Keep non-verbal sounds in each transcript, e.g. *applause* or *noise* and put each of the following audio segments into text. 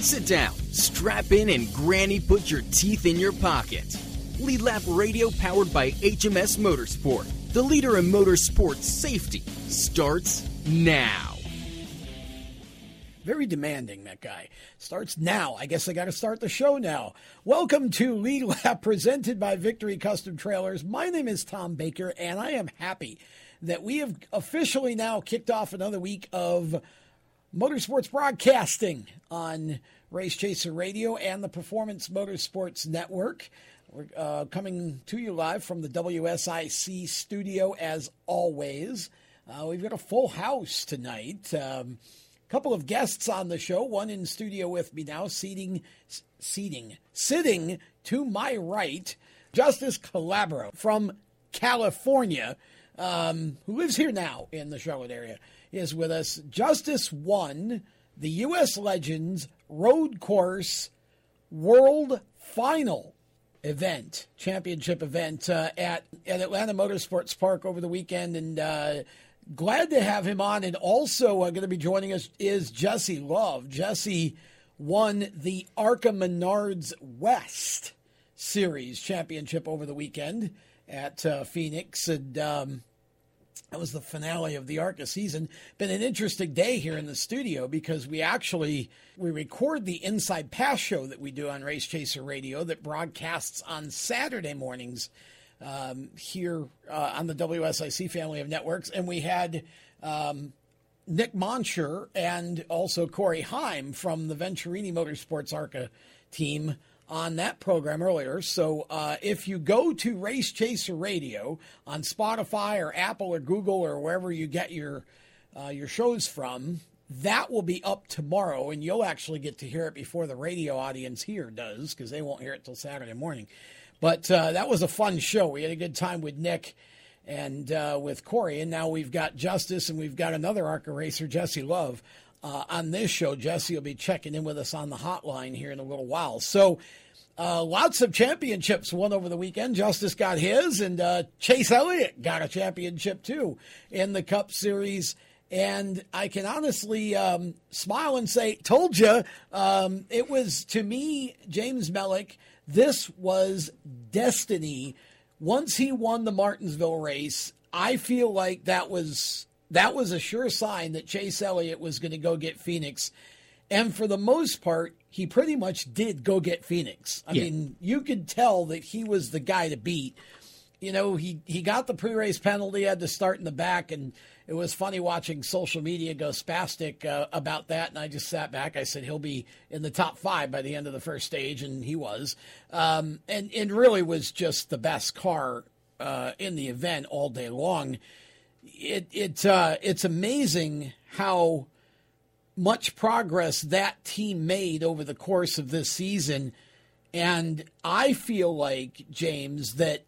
Sit down, strap in, and Granny put your teeth in your pocket. Lead Lap Radio powered by HMS Motorsport, the leader in motorsport safety, starts now. Very demanding, that guy. Starts now. I guess I got to start the show now. Welcome to Lead Lap *laughs* presented by Victory Custom Trailers. My name is Tom Baker, and I am happy that we have officially now kicked off another week of motorsports broadcasting on Race Chaser Radio and the Performance Motorsports Network. We're uh, coming to you live from the WSIC studio as always. Uh, we've got a full house tonight. Um, couple of guests on the show. One in studio with me now, seating, seating, sitting to my right, Justice Calabro from California, um, who lives here now in the Charlotte area, is with us. Justice won the U.S. Legends Road Course World Final event, championship event uh, at at Atlanta Motorsports Park over the weekend, and uh, glad to have him on. And also uh, going to be joining us is Jesse Love. Jesse won the ARCA Menards West Series championship over the weekend at uh, Phoenix, and um, that was the finale of the ARCA season. Been an interesting day here in the studio because we actually we record the Inside Pass show that we do on Race Chaser Radio that broadcasts on Saturday mornings um, here uh, on the WSIC family of networks, and we had. Um, Nick Monsher and also Corey Heim from the Venturini Motorsports ARCA team on that program earlier. So uh, if you go to Race Chaser Radio on Spotify or Apple or Google or wherever you get your uh, your shows from, that will be up tomorrow, and you'll actually get to hear it before the radio audience here does because they won't hear it till Saturday morning. But uh, that was a fun show. We had a good time with Nick and uh, with Corey, and now we've got Justice and we've got another ARCA racer, Jesse Love. Uh, on this show, Jesse will be checking in with us on the hotline here in a little while. So, uh, lots of championships won over the weekend. Justice got his, and uh, Chase Elliott got a championship too in the Cup Series. And I can honestly um, smile and say, "Told you." Um, it was to me, James Mellick. This was destiny. Once he won the Martinsville race, I feel like that was that was a sure sign that Chase Elliott was going to go get Phoenix. And for the most part, he pretty much did go get Phoenix. I yeah. mean, you could tell that he was the guy to beat. You know, he, he got the pre race penalty, had to start in the back, and it was funny watching social media go spastic uh, about that. And I just sat back. I said he'll be in the top five by the end of the first stage, and he was. Um, and, and really was just the best car uh, in the event all day long it it uh, it's amazing how much progress that team made over the course of this season, and I feel like James that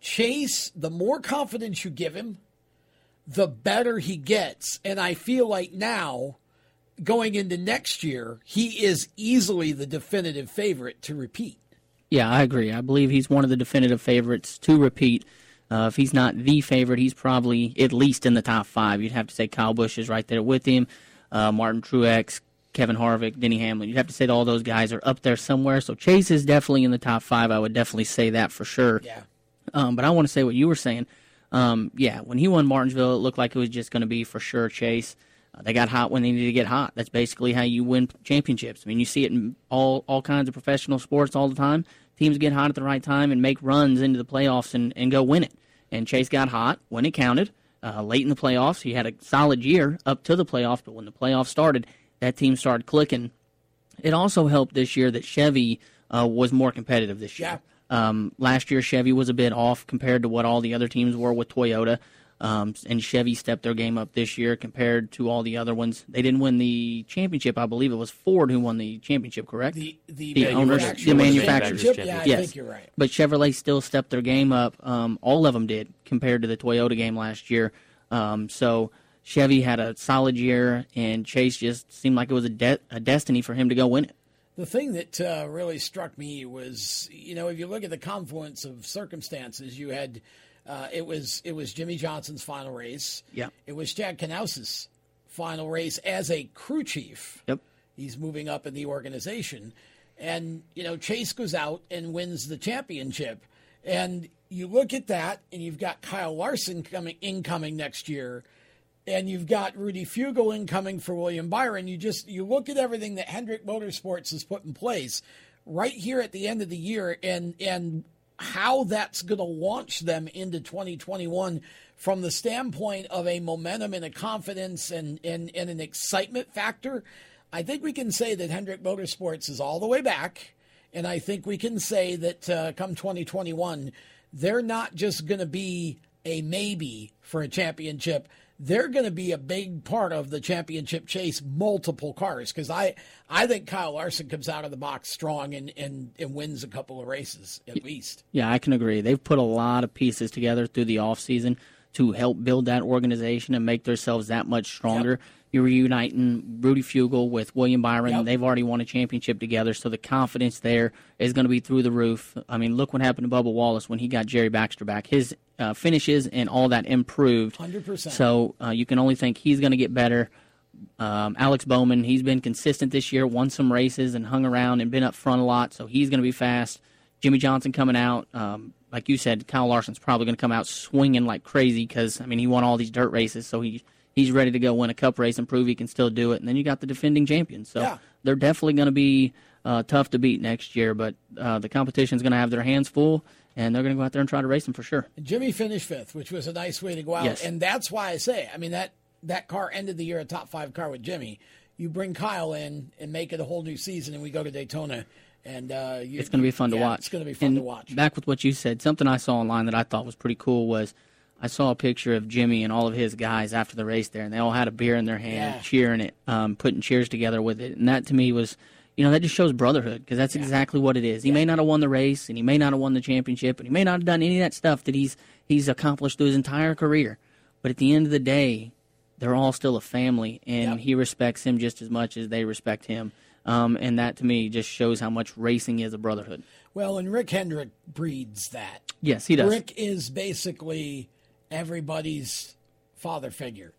Chase, the more confidence you give him, the better he gets, and I feel like now. Going into next year, he is easily the definitive favorite to repeat. Yeah, I agree. I believe he's one of the definitive favorites to repeat. Uh, if he's not the favorite, he's probably at least in the top five. You'd have to say Kyle Busch is right there with him, uh, Martin Truex, Kevin Harvick, Denny Hamlin. You'd have to say that all those guys are up there somewhere. So Chase is definitely in the top five. I would definitely say that for sure. Yeah. Um, but I want to say what you were saying. Um, yeah, when he won Martinsville, it looked like it was just going to be for sure Chase. Uh, they got hot when they needed to get hot. That's basically how you win championships. I mean, you see it in all all kinds of professional sports all the time. Teams get hot at the right time and make runs into the playoffs and, and go win it and Chase got hot when it counted. Uh, late in the playoffs, he had a solid year up to the playoffs, but when the playoffs started, that team started clicking. It also helped this year that Chevy uh, was more competitive this year. Yeah. Um, last year, Chevy was a bit off compared to what all the other teams were with Toyota. Um, and Chevy stepped their game up this year compared to all the other ones. They didn't win the championship. I believe it was Ford who won the championship. Correct? The the, the owners, the manufacturers. Yeah, I yes. think you're right. But Chevrolet still stepped their game up. Um, all of them did compared to the Toyota game last year. Um, so Chevy had a solid year, and Chase just seemed like it was a, de- a destiny for him to go win it. The thing that uh, really struck me was, you know, if you look at the confluence of circumstances, you had uh, it was it was Jimmie Johnson's final race. Yeah. It was Chad Knaus's final race as a crew chief. Yep. He's moving up in the organization. And, you know, Chase goes out and wins the championship. And you look at that, and you've got Kyle Larson coming incoming next year, and you've got Rudy Fugle incoming for William Byron. You just you look at everything that Hendrick Motorsports has put in place right here at the end of the year, and and how that's going to launch them into 2021 from the standpoint of a momentum and a confidence and, and, and an excitement factor. I think we can say that Hendrick Motorsports is all the way back. And I think we can say that uh, come 2021, they're not just going to be a maybe for a championship they're going to be a big part of the championship chase, multiple cars. Because I, I think Kyle Larson comes out of the box strong and, and, and wins a couple of races at least. Yeah, I can agree. They've put a lot of pieces together through the offseason to help build that organization and make themselves that much stronger. Yep. You're reuniting Rudy Fugle with William Byron. Yep. They've already won a championship together, so the confidence there is going to be through the roof. I mean, look what happened to Bubba Wallace when he got Jerry Baxter back. His uh, finishes and all that improved. 100%. So uh, you can only think he's going to get better. Um, Alex Bowman, he's been consistent this year, won some races and hung around and been up front a lot, so he's going to be fast. Jimmie Johnson coming out. Um, like you said, Kyle Larson's probably going to come out swinging like crazy because I mean he won all these dirt races, so he he's ready to go win a cup race and prove he can still do it. And then you got the defending champions, so yeah. they're definitely going to be uh, tough to beat next year. But uh, the competition's going to have their hands full, and they're going to go out there and try to race them for sure. Jimmy finished fifth, which was a nice way to go out, yes. and that's why I say, I mean that that car ended the year a top five car with Jimmy. You bring Kyle in and make it a whole new season, and we go to Daytona and uh, you, it's going to be fun yeah, to watch. It's going to be fun and to watch. Back with what you said, something I saw online that I thought was pretty cool was I saw a picture of Jimmy and all of his guys after the race there, and they all had a beer in their hand, yeah. cheering it, um, putting cheers together with it, and that to me was. You know, that just shows brotherhood because that's yeah. exactly what it is. He yeah. may not have won the race and he may not have won the championship and he may not have done any of that stuff that he's he's accomplished through his entire career. But at the end of the day, they're all still a family and he respects him just as much as they respect him. Um, and that to me just shows how much racing is a brotherhood. Well, and Rick Hendrick breeds that. Yes, he does. Rick is basically everybody's father figure.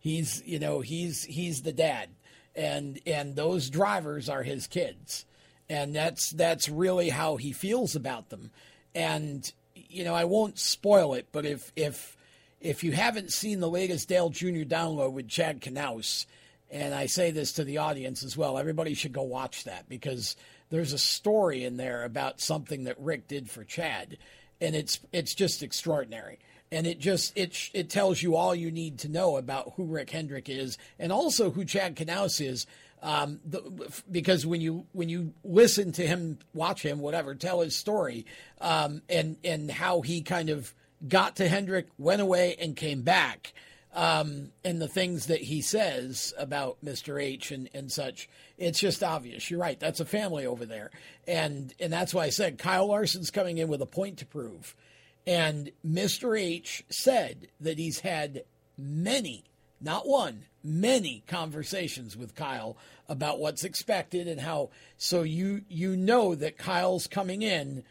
He's you know he's he's the dad, and and those drivers are his kids, and that's that's really how he feels about them. And you know I won't spoil it, but if if if you haven't seen the latest Dale Jr. download with Chad Knaus, and I say this to the audience as well, everybody should go watch that because there's a story in there about something that Rick did for Chad, and it's it's just extraordinary. And it just it it tells you all you need to know about who Rick Hendrick is, and also who Chad Knaus is. Um, the, because when you when you listen to him, watch him, whatever, tell his story, um, and and how he kind of got to Hendrick, went away, and came back um, and the things that he says about Mr. H and, and such, it's just obvious. You're right. That's a family over there. And, and that's why I said Kyle Larson's coming in with a point to prove. And Mr. H said that he's had many, not one, many conversations with Kyle about what's expected and how. So you, you know that Kyle's coming in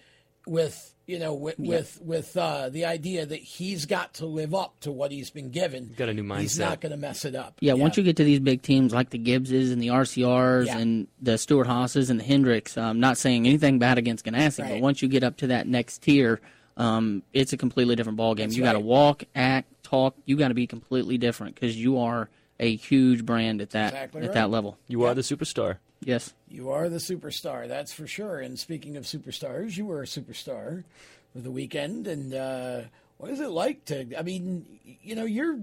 with you know, with Yeah. with, with uh, the idea that he's got to live up to what he's been given. Got a new mindset. He's not going to mess it up. Yeah, once you get to these big teams like the Gibbses and the RCRs Yeah. and the Stewart Haas's and the Hendricks, I'm not saying anything bad against Ganassi, Right. but once you get up to that next tier, um, it's a completely different ballgame. That's you got to walk, act, talk. You got to be completely different because you are a huge brand at that Exactly at right. that level. You are the superstar. Yes. You are the superstar, that's for sure. And speaking of superstars, you were a superstar for the weekend. And uh, what is it like to? I mean, you know, you're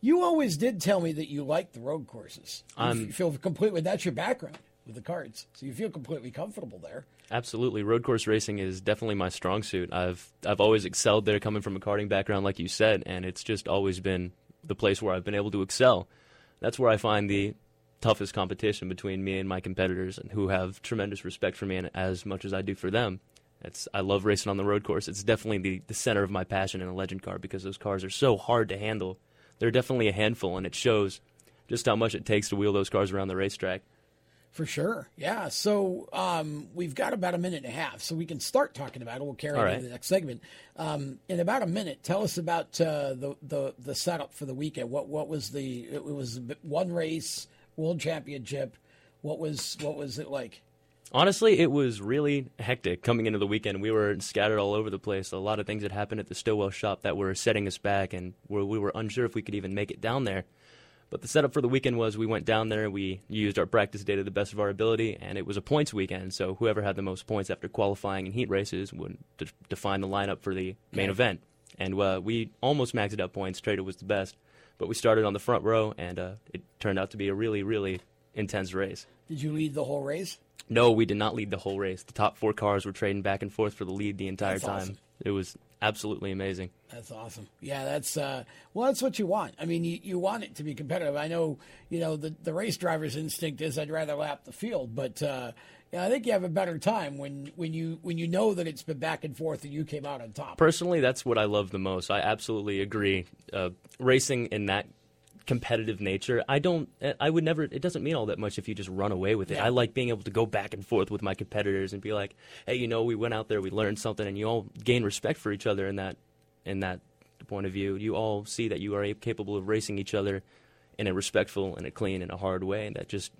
you always did tell me that you like the road courses. You I'm- feel completely. That's your background with the cards, so you feel completely comfortable there. Absolutely, road course racing is definitely my strong suit. I've I've always excelled there, coming from a karting background, like you said, and it's just always been the place where I've been able to excel. That's where I find the toughest competition between me and my competitors, and who have tremendous respect for me, and as much as I do for them. It's I love racing on the road course. It's definitely the, the center of my passion in a legend car because those cars are so hard to handle. They're definitely a handful, and it shows just how much it takes to wheel those cars around the racetrack. For sure. Yeah. So um, we've got about a minute and a half, so we can start talking about it. We'll carry All it right. into the next segment. Um, in about a minute, tell us about uh, the, the the setup for the weekend. What what was the? It was one race, world championship. What was what was it like? Honestly, it was really hectic coming into the weekend. We were scattered all over the place. A lot of things had happened at the Stillwell shop that were setting us back, and we were unsure if we could even make it down there. But the setup for the weekend was we went down there, we used our practice day to the best of our ability, and it was a points weekend. So whoever had the most points after qualifying and heat races would de- define the lineup for the main event. And uh, we almost maxed out points. Trader was the best, but we started on the front row, and uh, it turned out to be a really, really intense race. Did you lead the whole race? No, we did not lead the whole race. The top four cars were trading back and forth for the lead the entire That's time. awesome. It was absolutely amazing. That's awesome. Yeah, that's uh, well, that's what you want. I mean, you, you want it to be competitive. I know, you know, the the race driver's instinct is I'd rather lap the field, but uh, yeah, I think you have a better time when when you when you know that it's been back and forth and you came out on top. Personally, that's what I love the most. I absolutely agree. Uh, racing in that competitive nature, I don't. I would never. It doesn't mean all that much if you just run away with it. Yeah. I like being able to go back and forth with my competitors and be like, hey, you know, we went out there, we learned something, and you all gain respect for each other in that in that point of view. You all see that you are capable of racing each other in a respectful and a clean and a hard way, and that just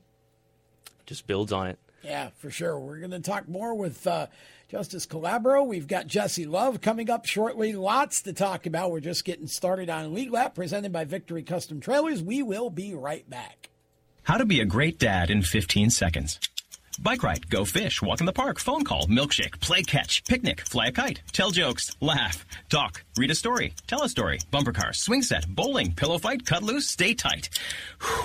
just builds on it. Yeah, for sure. We're going to talk more with uh, Justice Calabro. We've got Jesse Love coming up shortly. Lots to talk about. We're just getting started on Lead Lap, presented by Victory Custom Trailers. We will be right back. How to be a great dad in 15 seconds. Bike ride, go fish, walk in the park, phone call, milkshake, play catch, picnic, fly a kite, tell jokes, laugh, talk, read a story, tell a story, bumper car, swing set, bowling, pillow fight, cut loose, stay tight. Whew.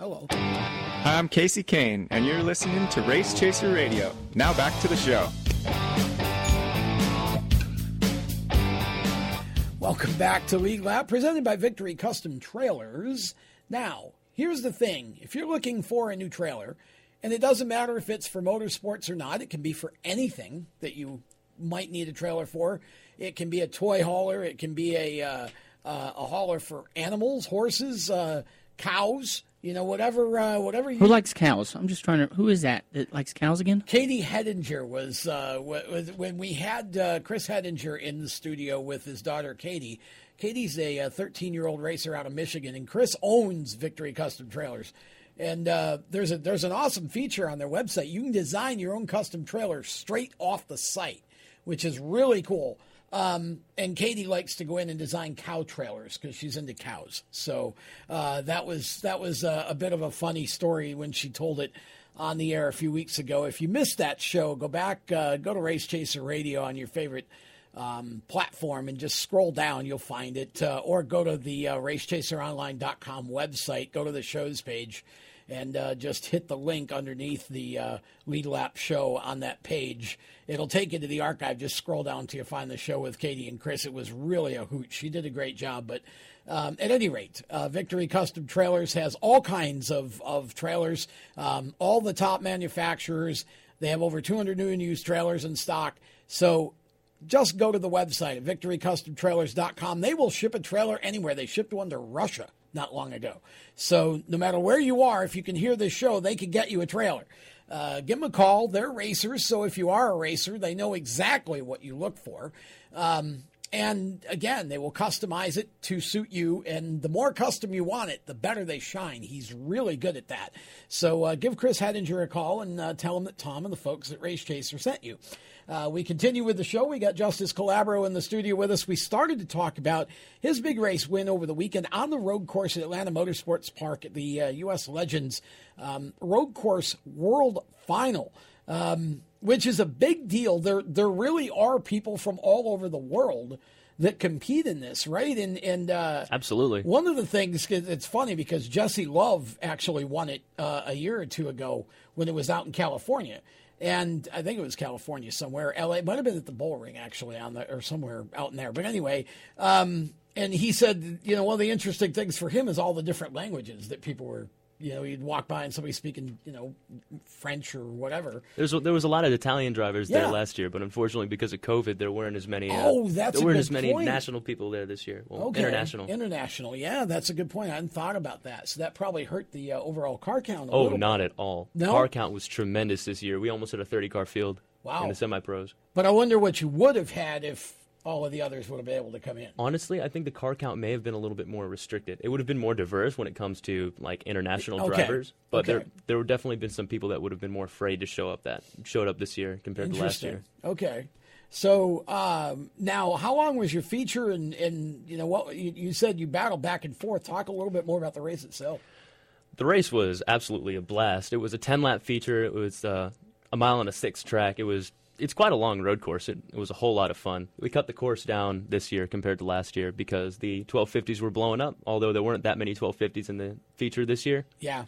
Hello. Hi, I'm Kasey Kahne, and you're listening to Race Chaser Radio. Now back to the show. Welcome back to Lead Lap, presented by Victory Custom Trailers. Now, here's the thing if you're looking for a new trailer, and it doesn't matter if it's for motorsports or not, it can be for anything that you might need a trailer for. It can be a toy hauler, it can be a, uh, uh, a hauler for animals, horses, uh, cows. You know, whatever, uh, whatever. You, Who likes cows? I'm just trying to. Who is that that likes cows again? Katie Hettinger was, uh, was when we had uh, Chris Hettinger in the studio with his daughter Katie. Katie's a 13 year old racer out of Michigan, and Chris owns Victory Custom Trailers. And uh, there's a there's an awesome feature on their website. You can design your own custom trailer straight off the site, which is really cool. Um, and Katie likes to go in and design cow trailers because she's into cows. So uh, that was that was a, a bit of a funny story when she told it on the air a few weeks ago. If you missed that show, go back, uh, go to Race Chaser Radio on your favorite um, platform and just scroll down. You'll find it. Uh, or go to the uh, racechaseronline.com website, go to the shows page, and uh, just hit the link underneath the uh, Lead Lap show on that page. It'll take you to the archive. Just scroll down till you find the show with Katie and Chris. It was really a hoot. She did a great job. But um, at any rate, uh, Victory Custom Trailers has all kinds of, of trailers, um, all the top manufacturers. They have over 200 new and used trailers in stock. So just go to the website at victorycustomtrailers.com. They will ship a trailer anywhere. They shipped one to Russia not long ago. So no matter where you are, if you can hear this show, they can get you a trailer. Uh, give them a call. They're racers, so if you are a racer, they know exactly what you look for. Um, and again, they will customize it to suit you. And the more custom you want it, the better they shine. He's really good at that. So uh, give Chris Hettinger a call and uh, tell him that Tom and the folks at Race Chaser sent you. Uh, we continue with the show. We got Justice Calabro in the studio with us. We started to talk about his big race win over the weekend on the road course at Atlanta Motorsports Park at the uh, U.S. Legends um, Road Course World Final. Um, which is a big deal. There, there really are people from all over the world that compete in this, right? And and uh, Absolutely. one of the things it's funny because Jesse Love actually won it uh, a year or two ago when it was out in California, and I think it was California somewhere. L.A. It might have been at the Bull Ring actually on the or somewhere out in there. But anyway. Um, and he said, you know, one of the interesting things for him is all the different languages that people were, you know, you'd walk by and somebody speaking, you know, French or whatever. There's there was a lot of Italian drivers Yeah. there last year, but unfortunately because of COVID, there weren't as many. Uh, Oh, that's there weren't as many point. national people there this year. Well, Okay. international. International. Yeah, that's a good point. I hadn't thought about that. So that probably hurt the uh, overall car count a Oh, not bit. at all. No? Car count was tremendous this year. We almost had a 30 car field Wow. in the semi pros. But I wonder what you would have had if all of the others would have been able to come in. Honestly, I think the car count may have been a little bit more restricted. It would have been more diverse when it comes to like international Okay. drivers, but there Okay. there would definitely been some people that would have been more afraid to show up that showed up this year compared to last year. Okay. So um, now, how long was your feature? And, and you know what you, you said you battled back and forth. Talk a little bit more about the race itself. The race was absolutely a blast. It was a 10 lap feature. It was uh, a mile and a six track. It was it's quite a long road course. It, it was a whole lot of fun. We cut the course down this year compared to last year because the 1250s were blowing up. Although there weren't that many 1250s in the feature this year, Yeah.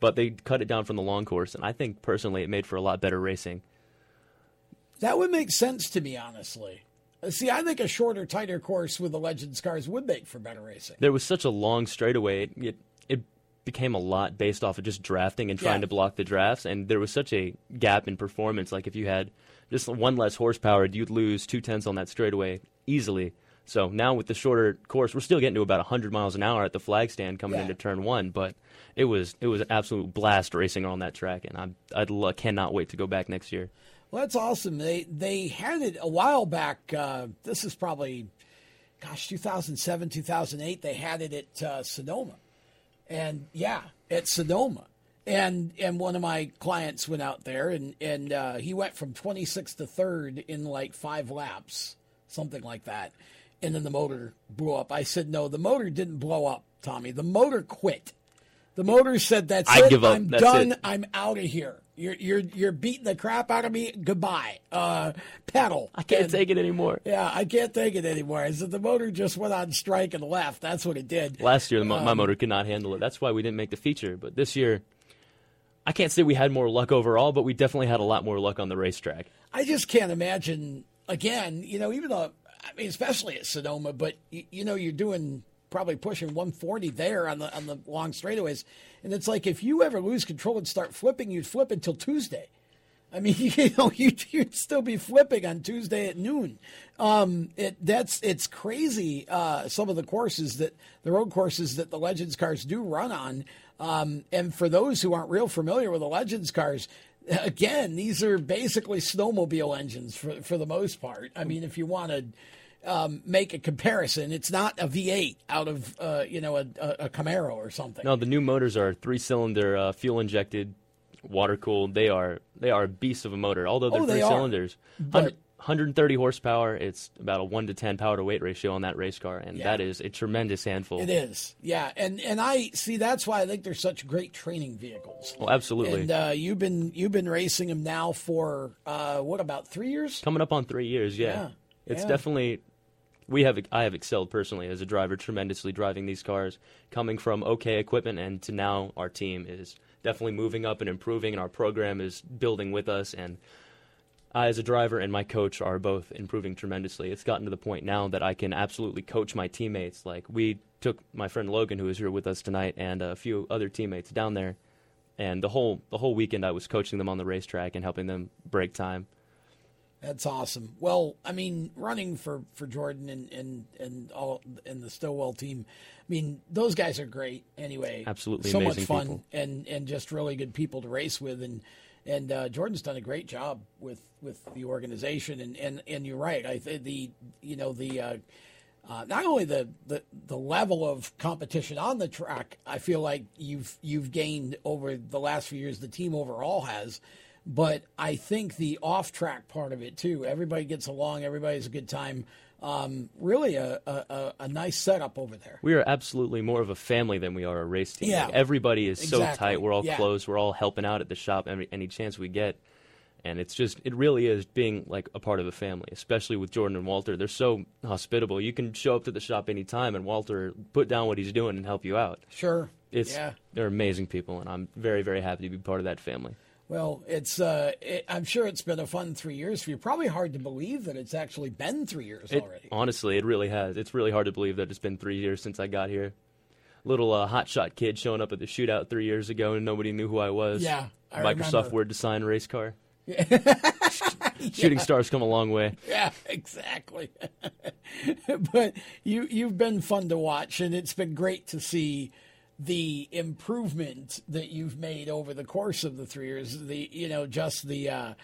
but they cut it down from the long course, and I think personally it made for a lot better racing. That would make sense to me, honestly. Uh, See, I think a shorter, tighter course with the Legends cars would make for better racing. There was such a long straightaway. It, it, it became a lot based off of just drafting and trying Yeah. to block the drafts, and there was such a gap in performance. Like if you had just one less horsepower, you'd lose two tenths on that straightaway easily. So now with the shorter course, we're still getting to about 100 miles an hour at the flag stand coming Yeah. into turn one, but it was it was an absolute blast racing on that track, and I'm, I cannot wait to go back next year. Well, that's awesome. They they had it a while back. Uh, this is probably, gosh, 2007, 2008. They had it at uh, Sonoma, and yeah, at Sonoma. And and one of my clients went out there, and and uh, he went from 26th to third in like five laps, something like that. And then the motor blew up. I said, no, the motor didn't blow up, Tommy. The motor quit. The motor said, "That's I it. give up. I'm That's done. it." I'm out of here. You're you're you're beating the crap out of me. Goodbye. Uh, pedal. I can't And- take it anymore. Yeah, I can't take it anymore. I said the motor just went on strike and left. That's what it did. Last year, the my Um, motor could not handle it. That's why we didn't make the feature. But this year, I can't say we had more luck overall, but we definitely had a lot more luck on the racetrack. I just can't imagine again. You know, even though I mean, especially at Sonoma, but you, you know, you're doing probably pushing 140 there on the on the long straightaways, and it's like if you ever lose control and start flipping, you'd flip until Tuesday. I mean, *laughs* you know, you'd, you'd still be flipping on Tuesday at noon. Um, it that's it's crazy. Uh, some of the courses that the road courses that the Legends cars do run on. Um, and for those who aren't real familiar with the Legends cars, again, these are basically snowmobile engines for for the most part. I mean, if you want to. Um, make a comparison. It's not a V8 out of uh, you know a, a, Camaro or something. No, the new motors are three cylinder, uh, fuel injected, water cooled. They are they are beasts of a motor. Although they're Oh, three they are. cylinders, But- 100 130 horsepower. It's about a one to ten power to weight ratio on that race car, and Yeah. that is a tremendous handful. It is, yeah, and and I see that's why I think they're such great training vehicles. Well, absolutely. And uh, you've been you've been racing them now for uh, what about three years? Coming up on three years, yeah. Yeah, It's yeah. definitely we have I have excelled personally as a driver tremendously driving these cars, coming from okay equipment and to now our team is definitely moving up and improving and our program is building with us and I as a driver and my coach are both improving tremendously. It's gotten to the point now that I can absolutely coach my teammates. Like we took my friend Logan who is here with us tonight and a few other teammates down there and the whole the whole weekend I was coaching them on the racetrack and helping them break time. That's awesome. Well, I mean, running for, for Jordan and, and, and all and the Stowell team, I mean, those guys are great anyway. Absolutely so amazing much fun people. and and just really good people to race with and and uh, Jordan's done a great job with with the organization and and, and you're right. I think the you know the uh, uh, not only the, the the level of competition on the track, I feel like you've you've gained over the last few years. The team overall has, but I think the off track part of it too. Everybody gets along. Everybody's a good time. Um, really, a, a, a- nice setup over there. We are absolutely more of a family than we are a race team. Yeah. Like, everybody is so tight. We're all Yeah. close. We're all helping out at the shop every any chance we get. And it's just it really is being like a part of a family, especially with Jordan and Walter. They're so hospitable. You can show up to the shop anytime and Walter put down what he's doing and help you out. Sure. It's yeah. they're amazing people and I'm very very happy to be part of that family. Well, it's. Uh, it, I'm sure it's been a fun three years for you. Probably hard to believe that it's actually been three years It- already. honestly, it really has. It's really hard to believe that it's been three years since I got here. Little uh, hotshot kid showing up at the shootout three years ago and nobody knew who I was. Yeah, I Microsoft remember. Word design race car. *laughs* Shooting stars come a long way. Yeah, exactly. *laughs* but you you've been fun to watch, and it's been great to see the improvement that you've made over the course of the three years. The you know just the uh,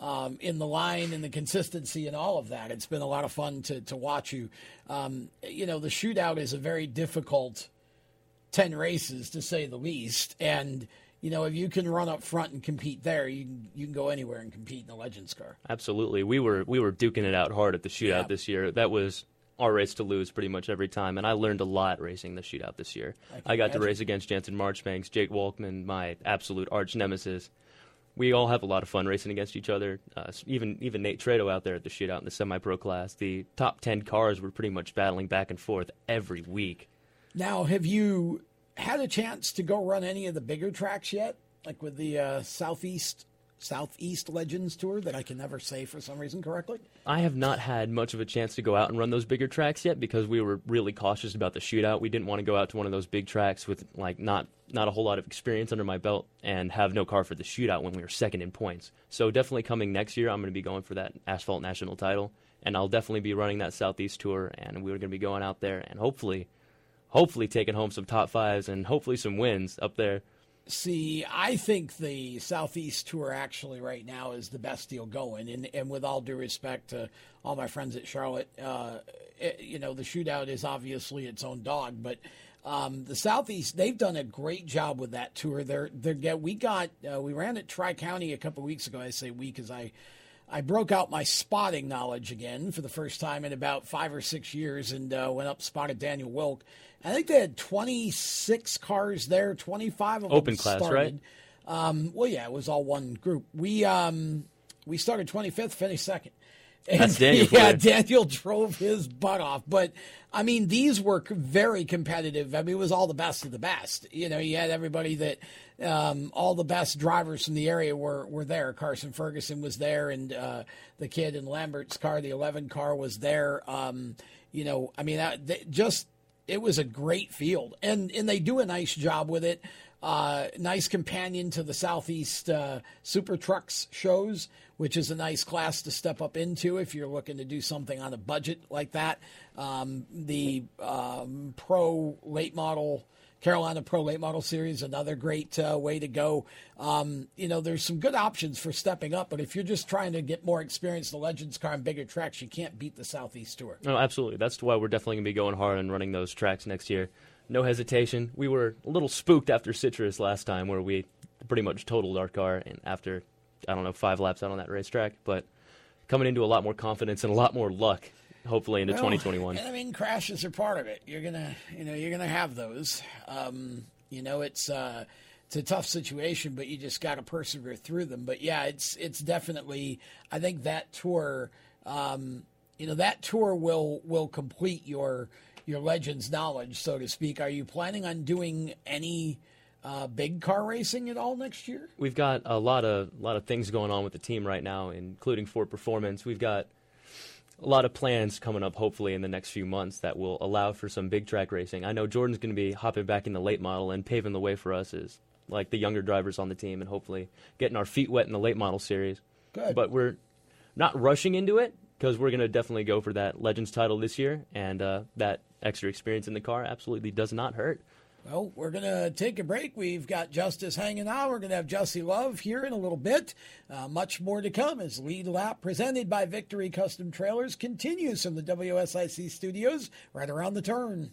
um, in the line and the consistency and all of that. It's been a lot of fun to to watch you. Um, you know the shootout is a very difficult ten races to say the least, and. You know, if you can run up front and compete there, you can, you can go anywhere and compete in the Legends car. Absolutely. We were we were duking it out hard at the shootout Yeah. this year. That was our race to lose pretty much every time, and I learned a lot racing the shootout this year. I I, got to race against Jansen Marchbanks, Jake Walkman, my absolute arch nemesis. We all have a lot of fun racing against each other. Uh, even even Nate Trado out there at the shootout in the semi-pro class. The top ten cars were pretty much battling back and forth every week. Now, have you had a chance to go run any of the bigger tracks yet? Like with the uh, Southeast Southeast Legends Tour that I can never say for some reason correctly? I have not had much of a chance to go out and run those bigger tracks yet because we were really cautious about the shootout. We didn't want to go out to one of those big tracks with like not not a whole lot of experience under my belt and have no car for the shootout when we were second in points. So definitely coming next year, I'm going to be going for that asphalt national title, and I'll definitely be running that southeast tour. And we're going to be going out there and hopefully, hopefully taking home some top fives and hopefully some wins up there. See, I think the Southeast Tour actually right now is the best deal going. And, and with all due respect to all my friends at Charlotte, uh, it- you know, the shootout is obviously its own dog. But um, the Southeast, they've done a great job with that tour. They're, they're we got, uh, we ran at Tri County a couple weeks ago. I say we because I, I broke out my spotting knowledge again for the first time in about five or six years and uh, went up spotted Daniel Wilk. I think they had 26 cars there, 25 of Open them class, started. right? Um, well, yeah, it was all one group. We um, we started 25th, finished second. And, That's Daniel *laughs* Yeah. Daniel drove his butt off. But I mean, these were very competitive. I mean, it was all the best of the best. You know, you had everybody that um, all the best drivers from the area were were there. Carson Ferguson was there, and uh, the kid in Lambert's car, the 11 car, was there. Um, you know, I mean, that, just it was a great field, and and they do a nice job with it. uh, nice companion to the Southeast uh, Super Trucks shows, which is a nice class to step up into if you're looking to do something on a budget like that. Um, the um, Pro Late Model. Carolina Pro Late Model Series, another great uh, way to go. Um, you know, there's some good options for stepping up, but if you're just trying to get more experience, the Legends car and bigger tracks, you can't beat the Southeast Tour. No, absolutely. That's why we're definitely going to be going hard and running those tracks next year. No hesitation. We were a little spooked after Citrus last time, where we pretty much totaled our car, and after I don't know five laps out on that racetrack, but coming into a lot more confidence and a lot more luck hopefully into Well, 2021. I mean, crashes are part of it. You're gonna, you know, you're gonna have those. Um, you know, it's uh, it's a tough situation, but you just got to persevere through them. But yeah, it's it's definitely. I think that tour, um, you know, that tour will will complete your your legends knowledge, so to speak. Are you planning on doing any? Uh, big car racing at all next year? We've got a lot of lot of things going on with the team right now, including Ford Performance. We've got a lot of plans coming up, hopefully in the next few months, that will allow for some big track racing. I know Jordan's going to be hopping back in the late model and paving the way for us as like the younger drivers on the team, and hopefully getting our feet wet in the late model series. Good. But we're not rushing into it because we're going to definitely go for that Legends title this year, and uh, that extra experience in the car absolutely does not hurt. Well, we're going to take a break. We've got Justice hanging out. We're going to have Jesse Love here in a little bit. Uh, much more to come as Lead Lap, presented by Victory Custom Trailers, continues from the WSIC studios right around the turn.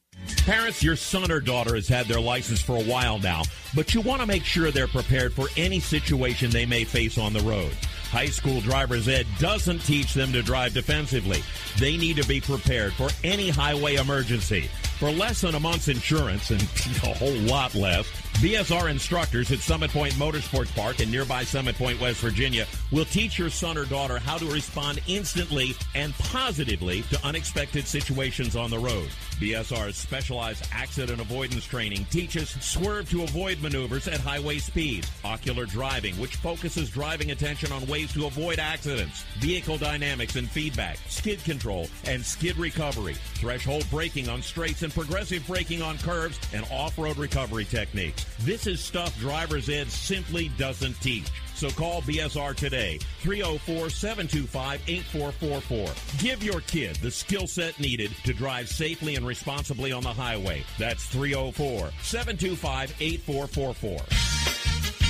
Parents, your son or daughter has had their license for a while now, but you want to make sure they're prepared for any situation they may face on the road. High school driver's ed doesn't teach them to drive defensively. They need to be prepared for any highway emergency. For less than a month's insurance and *laughs* a whole lot less, BSR instructors at Summit Point Motorsports Park in nearby Summit Point, West Virginia will teach your son or daughter how to respond instantly and positively to unexpected situations on the road. BSR's specialized accident avoidance training teaches swerve to avoid maneuvers at highway speeds, ocular driving, which focuses driving attention on ways to avoid accidents, vehicle dynamics and feedback, skid control, and skid recovery, threshold braking on straights and progressive braking on curves, and off-road recovery techniques. This is stuff driver's ed simply doesn't teach. So call BSR today, 304-725-8444. Give your kid the skill set needed to drive safely and responsibly on the highway. That's 304-725-8444.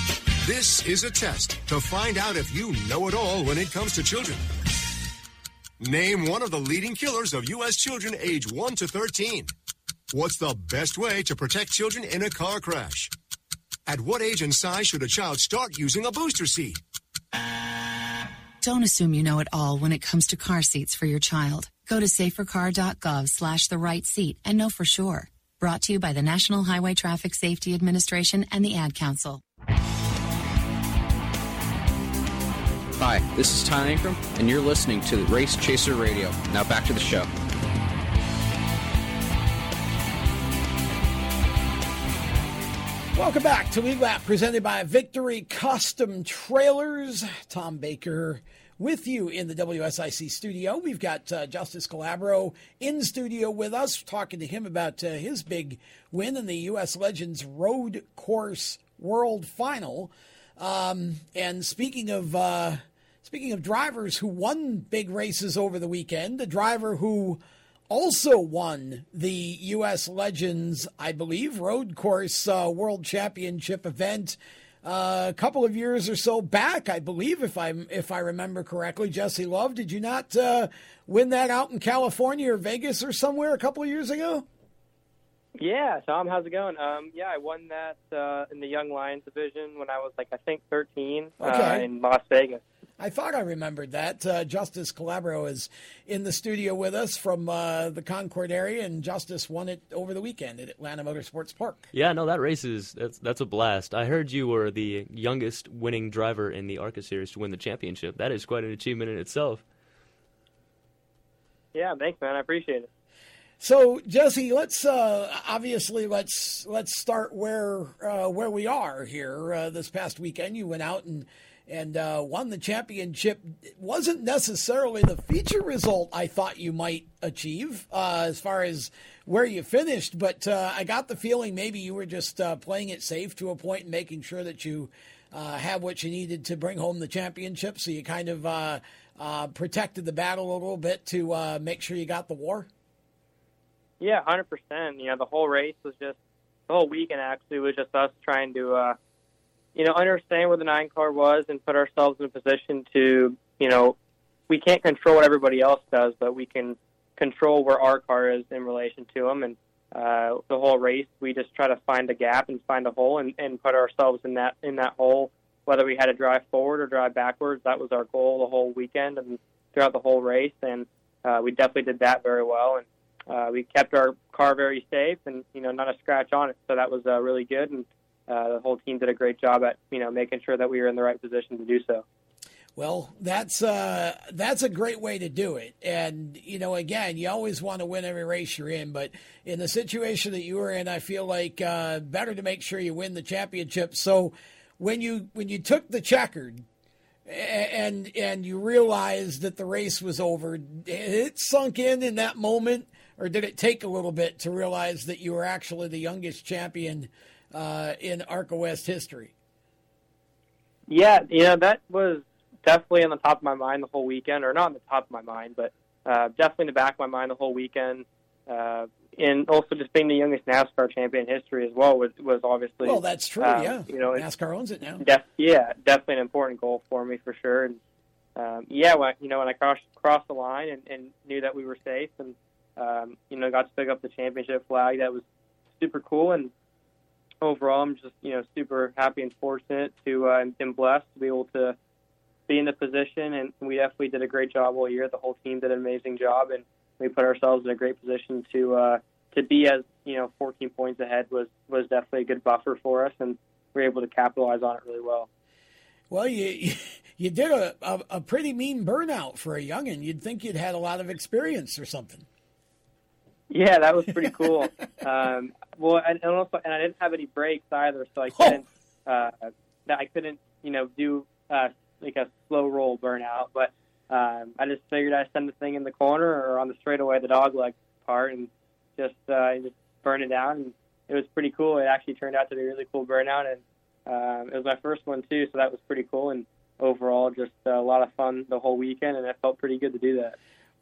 This is a test to find out if you know it all when it comes to children. Name one of the leading killers of U.S. children age 1 to 13. What's the best way to protect children in a car crash? At what age and size should a child start using a booster seat? Don't assume you know it all when it comes to car seats for your child. Go to safercar.gov slash the right seat and know for sure. Brought to you by the National Highway Traffic Safety Administration and the Ad Council. Hi, this is Ty Ankrum, and you're listening to Race Chaser Radio. Now back to the show. Welcome back to Lap, presented by Victory Custom Trailers. Tom Baker with you in the WSIC studio. We've got uh, Justice Calabro in studio with us, talking to him about uh, his big win in the U.S. Legends Road Course World Final. Um, and speaking of uh, speaking of drivers who won big races over the weekend, the driver who also won the U.S. Legends, I believe, road course uh, world championship event uh, a couple of years or so back, I believe, if I if I remember correctly. Jesse Love, did you not uh, win that out in California or Vegas or somewhere a couple of years ago? Yeah, Tom, how's it going? Um, yeah, I won that uh, in the Young Lions division when I was like I think 13 uh, in Las Vegas. I thought I remembered that. Uh, Justice Calabro is in the studio with us from uh, the Concord area, and Justice won it over the weekend at Atlanta Motorsports Park. Yeah, no, that race is that's that's a blast. I heard you were the youngest winning driver in the ARCA series to win the championship. That is quite an achievement in itself. Yeah, thanks, man. I appreciate it. So Jesse, let's uh, obviously let's let's start where uh, where we are here. Uh, this past weekend, you went out and and uh, won the championship. Wasn't necessarily the feature result I thought you might achieve uh, as far as where you finished, but uh, I got the feeling maybe you were just uh, playing it safe to a point and making sure that you uh, had what you needed to bring home the championship. So you kind of uh, protected the battle a little bit to make sure you got the war. Yeah, hundred percent. You know, the whole race was just the whole weekend actually was just us trying to, you know, understand where the nine car was and put ourselves in a position to, you know, we can't control what everybody else does, but we can control where our car is in relation to them. And uh, the whole race, we just try to find a gap and find a hole and, and put ourselves in that in that hole. Whether we had to drive forward or drive backwards, that was our goal the whole weekend and throughout the whole race. And uh, we definitely did that very well. And uh, we kept our car very safe and you know not a scratch on it, so that was uh, really good. And uh, the whole team did a great job at you know making sure that we were in the right position to do so. Well, that's uh, that's a great way to do it. And you know, again, you always want to win every race you're in, but in the situation that you were in, I feel like uh, better to make sure you win the championship. So when you when you took the checkered and and you realized that the race was over, it sunk in in that moment, or did it take a little bit to realize that you were actually the youngest champion uh, in ARCA West history? Yeah, you know that was definitely on the top of my mind the whole weekend, or not on the top of my mind, but uh, definitely in the back of my mind the whole weekend. Uh, and also just being the youngest NASCAR champion in history as well was was obviously Well, that's true. um, yeah, you know, NASCAR owns it now. Def- yeah, definitely an important goal for me for sure. And um, yeah, when, you know, when I crossed crossed the line and, and knew that we were safe, and um, you know, got to pick up the championship flag, that was super cool. And overall, I'm just you know super happy and fortunate to uh, and, blessed to be able to be in the position. And we definitely did a great job all year. The whole team did an amazing job, and we put ourselves in a great position to uh, to be as you know 14 points ahead was was definitely a good buffer for us, and we were able to capitalize on it really well. Well, *laughs* you you did a, a, a pretty mean burnout for a youngin. You'd think you'd had a lot of experience or something. Yeah, that was pretty cool. *laughs* um, well, and, and also, and I didn't have any breaks either, so I couldn't. Uh, that I couldn't, you know, do uh, like a slow roll burnout. But um, I just figured I'd send the thing in the corner or on the straightaway, the dog leg part, and just uh, just burn it down. And it was pretty cool. It actually turned out to be a really cool burnout, and um, it was my first one too, so that was pretty cool. And overall, just uh, a lot of fun the whole weekend, and it felt pretty good to do that.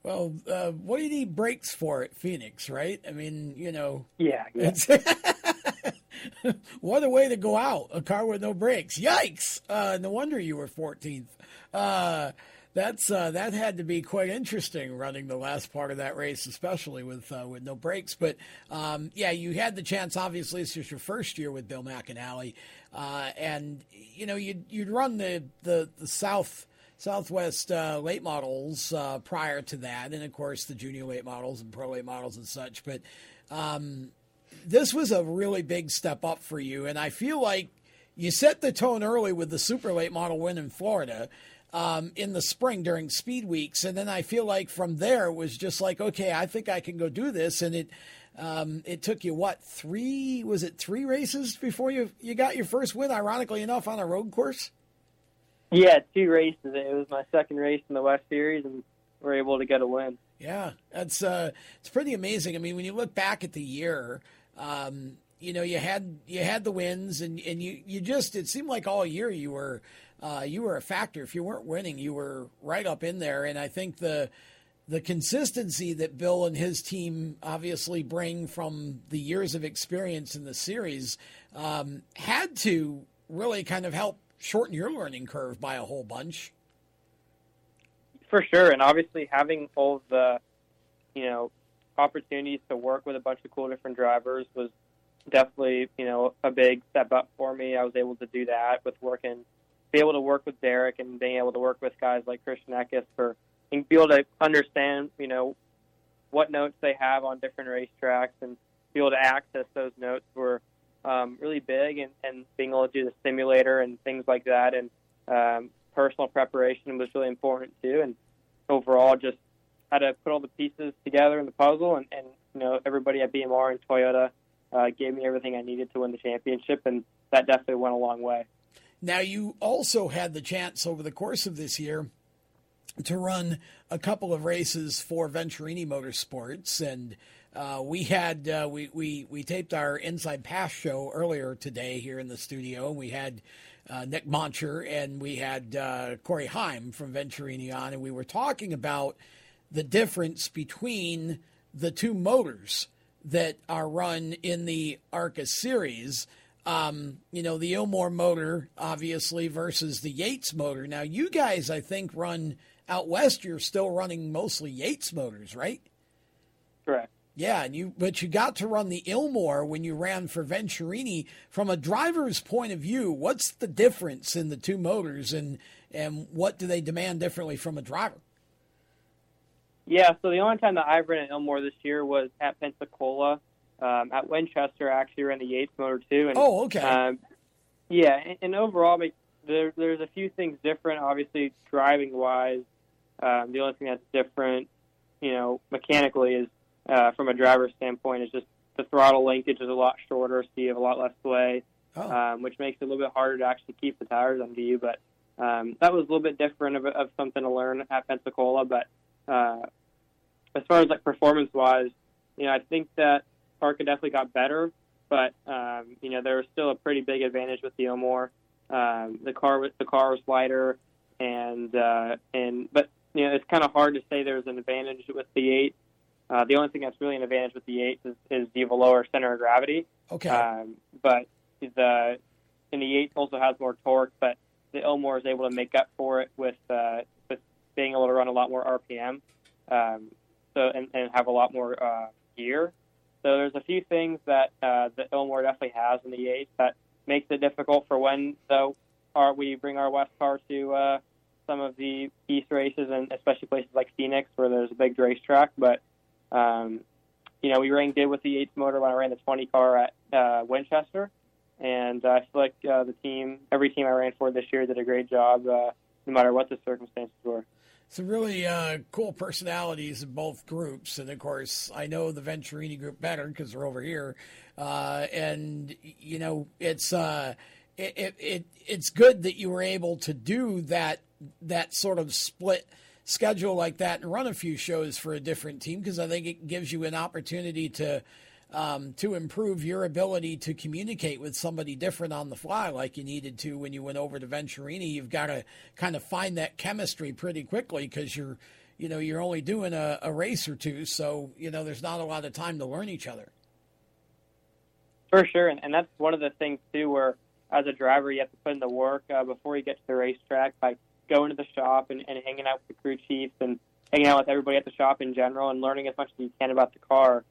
Well, uh, what do you need brakes for at Phoenix, right? I mean, you know. Yeah. yeah. *laughs* What a way to go out! A car with no brakes. Yikes! Uh, no wonder you were 14th. Uh, that's uh, that had to be quite interesting running the last part of that race, especially with uh, with no brakes. But um, yeah, you had the chance. Obviously, this was your first year with Bill McAnally, uh, and you know you'd you'd run the the, the South. Southwest uh, late models uh, prior to that, and of course the junior late models and pro late models and such. But um, this was a really big step up for you, and I feel like you set the tone early with the super late model win in Florida um, in the spring during speed weeks, and then I feel like from there it was just like, okay, I think I can go do this, and it Um, it took you what three? Was it three races before you you got your first win? Ironically enough, on a road course. Yeah, two races. It was my second race in the West Series, and we are able to get a win. Yeah, that's uh, it's pretty amazing. I mean, when you look back at the year, um, you know, you had you had the wins, and and you you just it seemed like all year you were uh, you were a factor. If you weren't winning, you were right up in there. And I think the the consistency that Bill and his team obviously bring from the years of experience in the series um, had to really kind of help shorten your learning curve by a whole bunch. For sure, and obviously having all the, you know, opportunities to work with a bunch of cool different drivers was definitely, you know, a big step up for me. I was able to do that with working, be able to work with Derek and being able to work with guys like Christian Eckes for, and be able to understand, you know, what notes they have on different racetracks and be able to access those notes were um, really big and, and being able to do the simulator and things like that. And um, personal preparation was really important too. And overall just had to put all the pieces together in the puzzle and, and you know everybody at BMR and Toyota uh, gave me everything I needed to win the championship, and that definitely went a long way. Now, you also had the chance over the course of this year to run a couple of races for Venturini Motorsports, and uh, we had uh, we, we we taped our Inside Pass show earlier today here in the studio, and we had uh, Nick Moncher and we had uh, Corey Heim from Venturini on, and we were talking about the difference between the two motors that are run in the ARCA series. Um, you know, the Ilmor motor, obviously, versus the Yates motor. Now, you guys, I think, run out west. You're still running mostly Yates motors, right? Correct. Yeah, and you but you got to run the Ilmor when you ran for Venturini. From a driver's point of view, what's the difference in the two motors, and and what do they demand differently from a driver? Yeah, so the only time that I've ran at Ilmor this year was at Pensacola. Um, at Winchester, I actually ran the Yates motor too. And, oh, okay. Um, yeah, and, and overall, there, there's a few things different. Obviously, driving wise, um, the only thing that's different, you know, mechanically is uh, from a driver's standpoint is just the throttle linkage is a lot shorter, so you have a lot less sway, oh. um, which makes it a little bit harder to actually keep the tires under you. But um, that was a little bit different of, of something to learn at Pensacola. But uh, as far as like performance wise, you know, I think that Parker definitely got better, but um, you know, there was still a pretty big advantage with the Ilmor. Um, the car was the car was lighter, and uh, and but you know, it's kind of hard to say there's an advantage with the Yates. Uh, the only thing that's really an advantage with the Yates is, is you have a lower center of gravity. Okay. Um, but the and the Yates also has more torque, but the Ilmor is able to make up for it with uh, with being able to run a lot more RPM. Um, so and, and have a lot more uh, gear. So there's a few things that uh, the Ilmor definitely has in the Yates that makes it difficult for when though our, we bring our West car to uh, some of the East races and especially places like Phoenix where there's a big racetrack. But um, you know we ran good with the Yates motor when I ran the 20 car at uh, Winchester, and I feel like uh, the team, every team I ran for this year, did a great job uh, no matter what the circumstances were. Some really uh, cool personalities in both groups, and of course, I know the Venturini group better because they're over here. Uh, and you know, it's uh, it, it, it it's good that you were able to do that that sort of split schedule like that and run a few shows for a different team because I think it gives you an opportunity to um, to improve your ability to communicate with somebody different on the fly, like you needed to when you went over to Venturini. You've got to kind of find that chemistry pretty quickly because you're, you know, you're only doing a, a race or two, so you know there's not a lot of time to learn each other. For sure, and, and that's one of the things too, where as a driver you have to put in the work uh, before you get to the racetrack by going to the shop and, and hanging out with the crew chiefs and hanging out with everybody at the shop in general and learning as much as you can about the car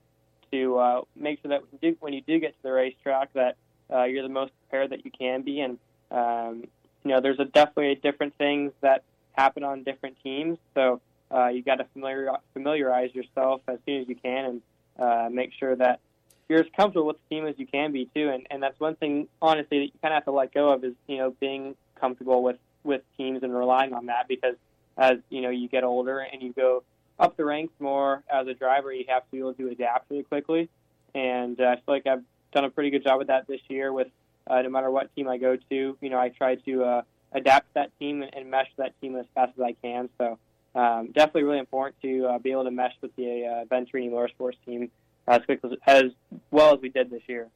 to uh, make sure that when you, do, when you do get to the racetrack that uh, you're the most prepared that you can be. And um, you know, there's a definitely different things that happen on different teams, so uh, you got to familiar, familiarize yourself as soon as you can and uh, make sure that you're as comfortable with the team as you can be too. And, and that's one thing, honestly, that you kind of have to let go of is you know being comfortable with with teams and relying on that because as you know you get older and you go up the ranks more as a driver, you have to be able to adapt really quickly. and uh, I feel like I've done a pretty good job with that this year. With uh, no matter what team I go to, you know, I try to uh, adapt that team and, and mesh that team as fast as I can. So um, definitely really important to uh, be able to mesh with the uh, Venturini Motorsports team as quick as, as well as we did this year.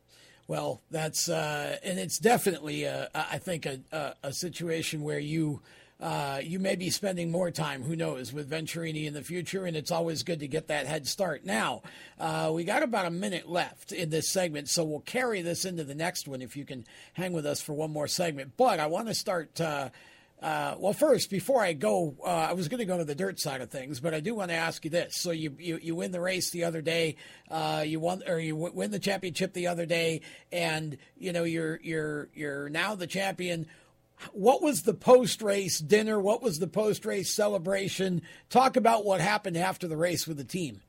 Well, that's uh, and it's definitely, uh, I think, a, a, a situation where you uh, you may be spending more time, who knows, with Venturini in the future, and it's always good to get that head start. Now, uh, we got about a minute left in this segment, so we'll carry this into the next one if you can hang with us for one more segment. But I want to start. Uh, well, first, before I go, uh, I was going to go to the dirt side of things, but I do want to ask you this. So you you, you win the race the other day, uh, you won or you win the championship the other day, and you know you're you're you're now the champion. What was the post race dinner? What was the post race celebration? Talk about what happened after the race with the team.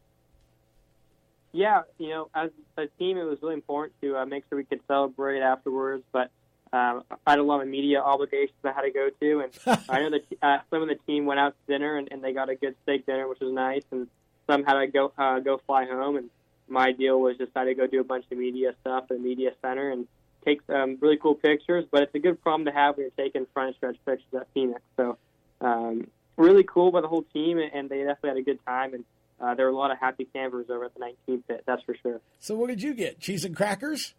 Yeah, you know, as a team, it was really important to uh, make sure we could celebrate afterwards. But um, I had a lot of media obligations I had to go to, and *laughs* I know that uh, some of the team went out to dinner and, and they got a good steak dinner, which was nice, and some had to go uh, go fly home. And my deal was just I had to go do a bunch of media stuff at the media center and take some really cool pictures. But it's a good problem to have when you're taking front stretch pictures at Phoenix. So um, really cool by the whole team, and they definitely had a good time. And uh, there were a lot of happy campers over at the 19th pit, that's for sure. So what did you get? Cheese and crackers?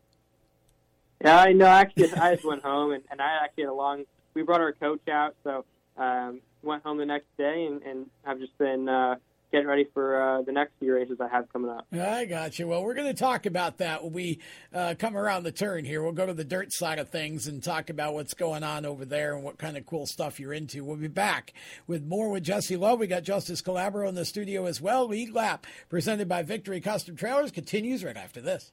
Yeah, I know. Actually, I just went home, and, and I actually had a long. We brought our coach out, so um, went home the next day, and, and I've just been uh, getting ready for uh, the next few races I have coming up. I got you. Well, we're going to talk about that when we uh, come around the turn here. We'll go to the dirt side of things and talk about what's going on over there and what kind of cool stuff you're into. We'll be back with more with Jesse Love. We got Justice Calabro in the studio as well. Lead lap presented by Victory Custom Trailers continues right after this.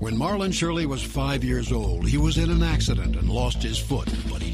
When Marlon Shirley was five years old, he was in an accident and lost his foot, but he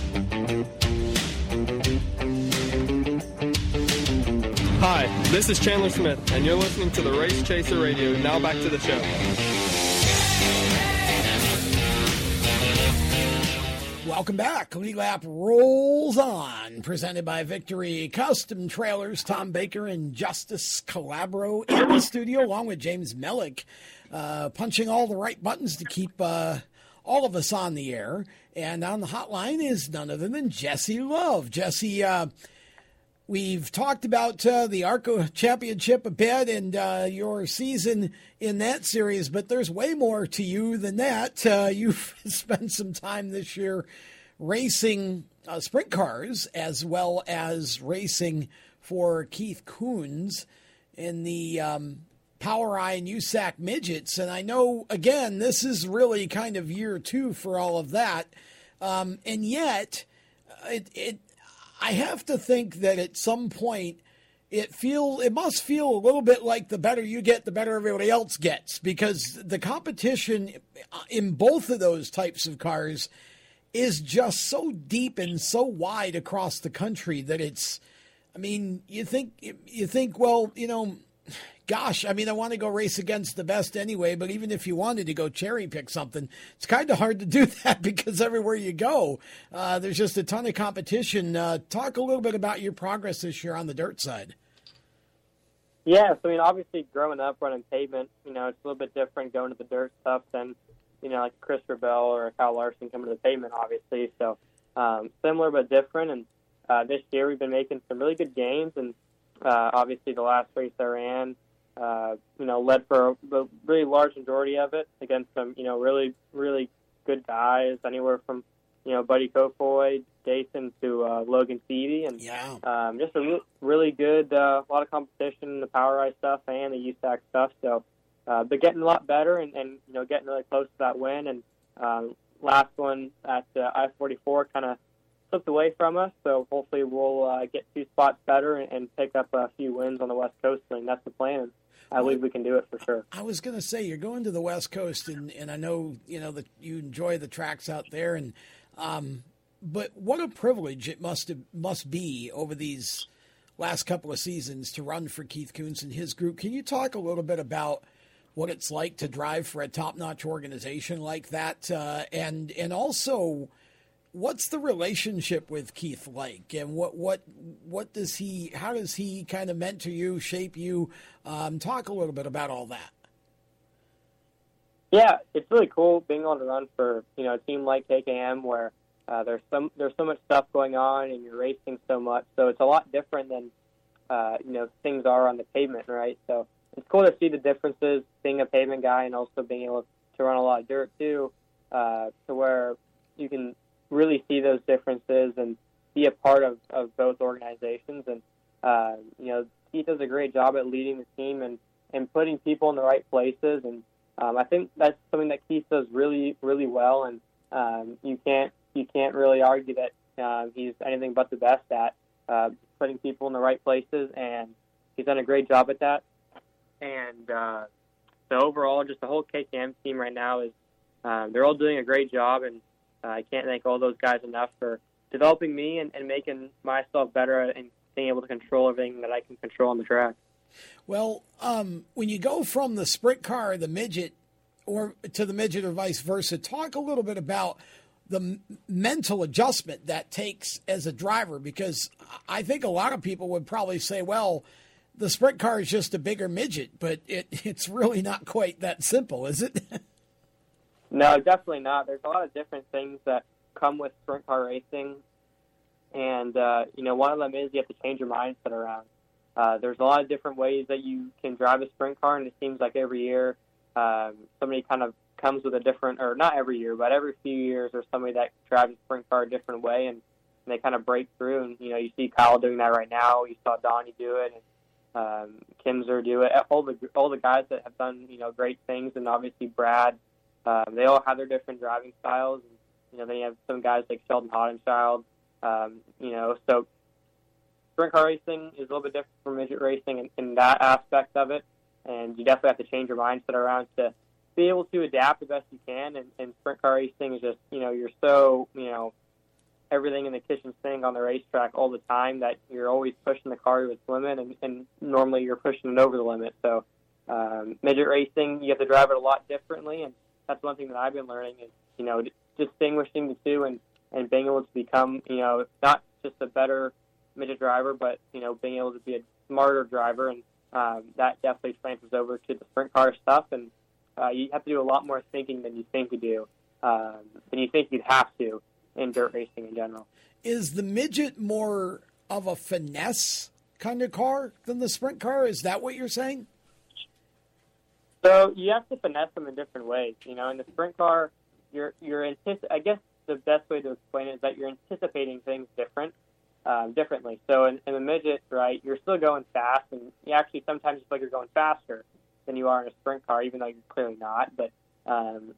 Hi, this is Chandler Smith, and you're listening to the Race Chaser Radio. Now back to the show. Welcome back. Lead Lap rolls on, presented by Victory Custom Trailers. Tom Baker and Justice Calabro in the studio, along with James Mellick, uh, punching all the right buttons to keep uh, all of us on the air. And on the hotline is none other than Jesse Love. Jesse, uh, We've talked about uh, the ARCA Championship a bit and uh, your season in that series, but there's way more to you than that. Uh, you've *laughs* spent some time this year racing uh, sprint cars as well as racing for Keith Kunz in the um, POWRi and USAC midgets. And I know, again, this is really kind of year two for all of that. Um, and yet, uh, it, it I have to think that at some point it feel it must feel a little bit like the better you get, the better everybody else gets because the competition in both of those types of cars is just so deep and so wide across the country that it's. I mean, you think you think well, you know, gosh, I mean, I want to go race against the best anyway, but even if you wanted to go cherry pick something, it's kind of hard to *laughs* do that because everywhere you go, uh, there's just a ton of competition. Uh, talk a little bit about your progress this year on the dirt side. Yes, I mean, obviously, growing up running pavement, you know, it's a little bit different going to the dirt stuff than, you know, like Christopher Bell or Kyle Larson coming to the pavement, obviously. So um, similar but different. And uh, this year, we've been making some really good gains, and uh, obviously, the last race I ran, uh, you know, led for a really large majority of it against some, you know, really, really good guys, anywhere from, you know, Buddy Kofoid, Jason to uh, Logan Seavey, and yeah. um, just a re- really good, uh, a lot of competition in the POWRi stuff and the USAC stuff. So, uh, but getting a lot better and, and you know getting really close to that win. And um, last one at uh, I-44 kind of slipped away from us. So hopefully we'll uh, get two spots better and, and pick up a few wins on the West Coast. And that's the plan. I believe we can do it for sure. I was going to say you're going to the West Coast, and, and I know you know that you enjoy the tracks out there, and um, but what a privilege it must have, must be over these last couple of seasons to run for Keith Kunz and his group. Can you talk a little bit about what it's like to drive for a top notch organization like that, uh, and and also what's the relationship with Keith like, and what what what does he? How does he kind of mentor you, shape you? Um, talk a little bit about all that. Yeah, it's really cool being on the run for you know a team like KKM where uh, there's some there's so much stuff going on and you're racing so much, so it's a lot different than uh, you know things are on the pavement, right? So it's cool to see the differences, being a pavement guy and also being able to run a lot of dirt too, uh, to where you can really see those differences and be a part of, of both organizations. And, uh, you know, Keith does a great job at leading the team and, and putting people in the right places. And um, I think that's something that Keith does really, really well. And um, you can't you can't really argue that uh, he's anything but the best at uh, putting people in the right places. And he's done a great job at that. And uh, so overall, just the whole KKM team right now is um, they're all doing a great job. And uh, I can't thank all those guys enough for developing me and, and making myself better and being able to control everything that I can control on the track. Well, um, when you go from the sprint car, the midget, or to the midget, or vice versa, talk a little bit about the mental adjustment that takes as a driver, because I think a lot of people would probably say, well, the sprint car is just a bigger midget, but it, *laughs* it's really not quite that simple, is it? *laughs* No, definitely not. There's a lot of different things that come with sprint car racing, and uh, you know, one of them is you have to change your mindset around. Uh, there's a lot of different ways that you can drive a sprint car, and it seems like every year um, somebody kind of comes with a different, or not every year, but every few years, there's somebody that drives a sprint car a different way. And and they kind of break through. And you know, you see Kyle doing that right now. You saw Donnie do it, and um, Kinser do it. All the all the guys that have done you know great things, and obviously Brad. Um, they all have their different driving styles. You know, then you have some guys like Sheldon Haudenschild. Um, you know, so sprint car racing is a little bit different from midget racing in, in that aspect of it, and you definitely have to change your mindset around to be able to adapt the best you can. And, and sprint car racing is just, you know, you're so, you know, everything in the kitchen sink on the racetrack all the time that you're always pushing the car to its limit, and, and normally you're pushing it over the limit. So um, midget racing, you have to drive it a lot differently, and that's one thing that I've been learning is, you know, distinguishing the two and, and being able to become, you know, not just a better midget driver, but, you know, being able to be a smarter driver. And um, that definitely transfers over to the sprint car stuff. And uh, you have to do a lot more thinking than you think you do, um, than you think you'd have to in dirt racing in general. Is the midget more of a finesse kind of car than the sprint car? Is that what you're saying? So you have to finesse them in different ways. You know, in the sprint car, you're you're antici- I guess the best way to explain it is that you're anticipating things different, um, differently. So in, in the midget, right, you're still going fast, and you actually sometimes you feel like you're going faster than you are in a sprint car, even though you're clearly not. But um,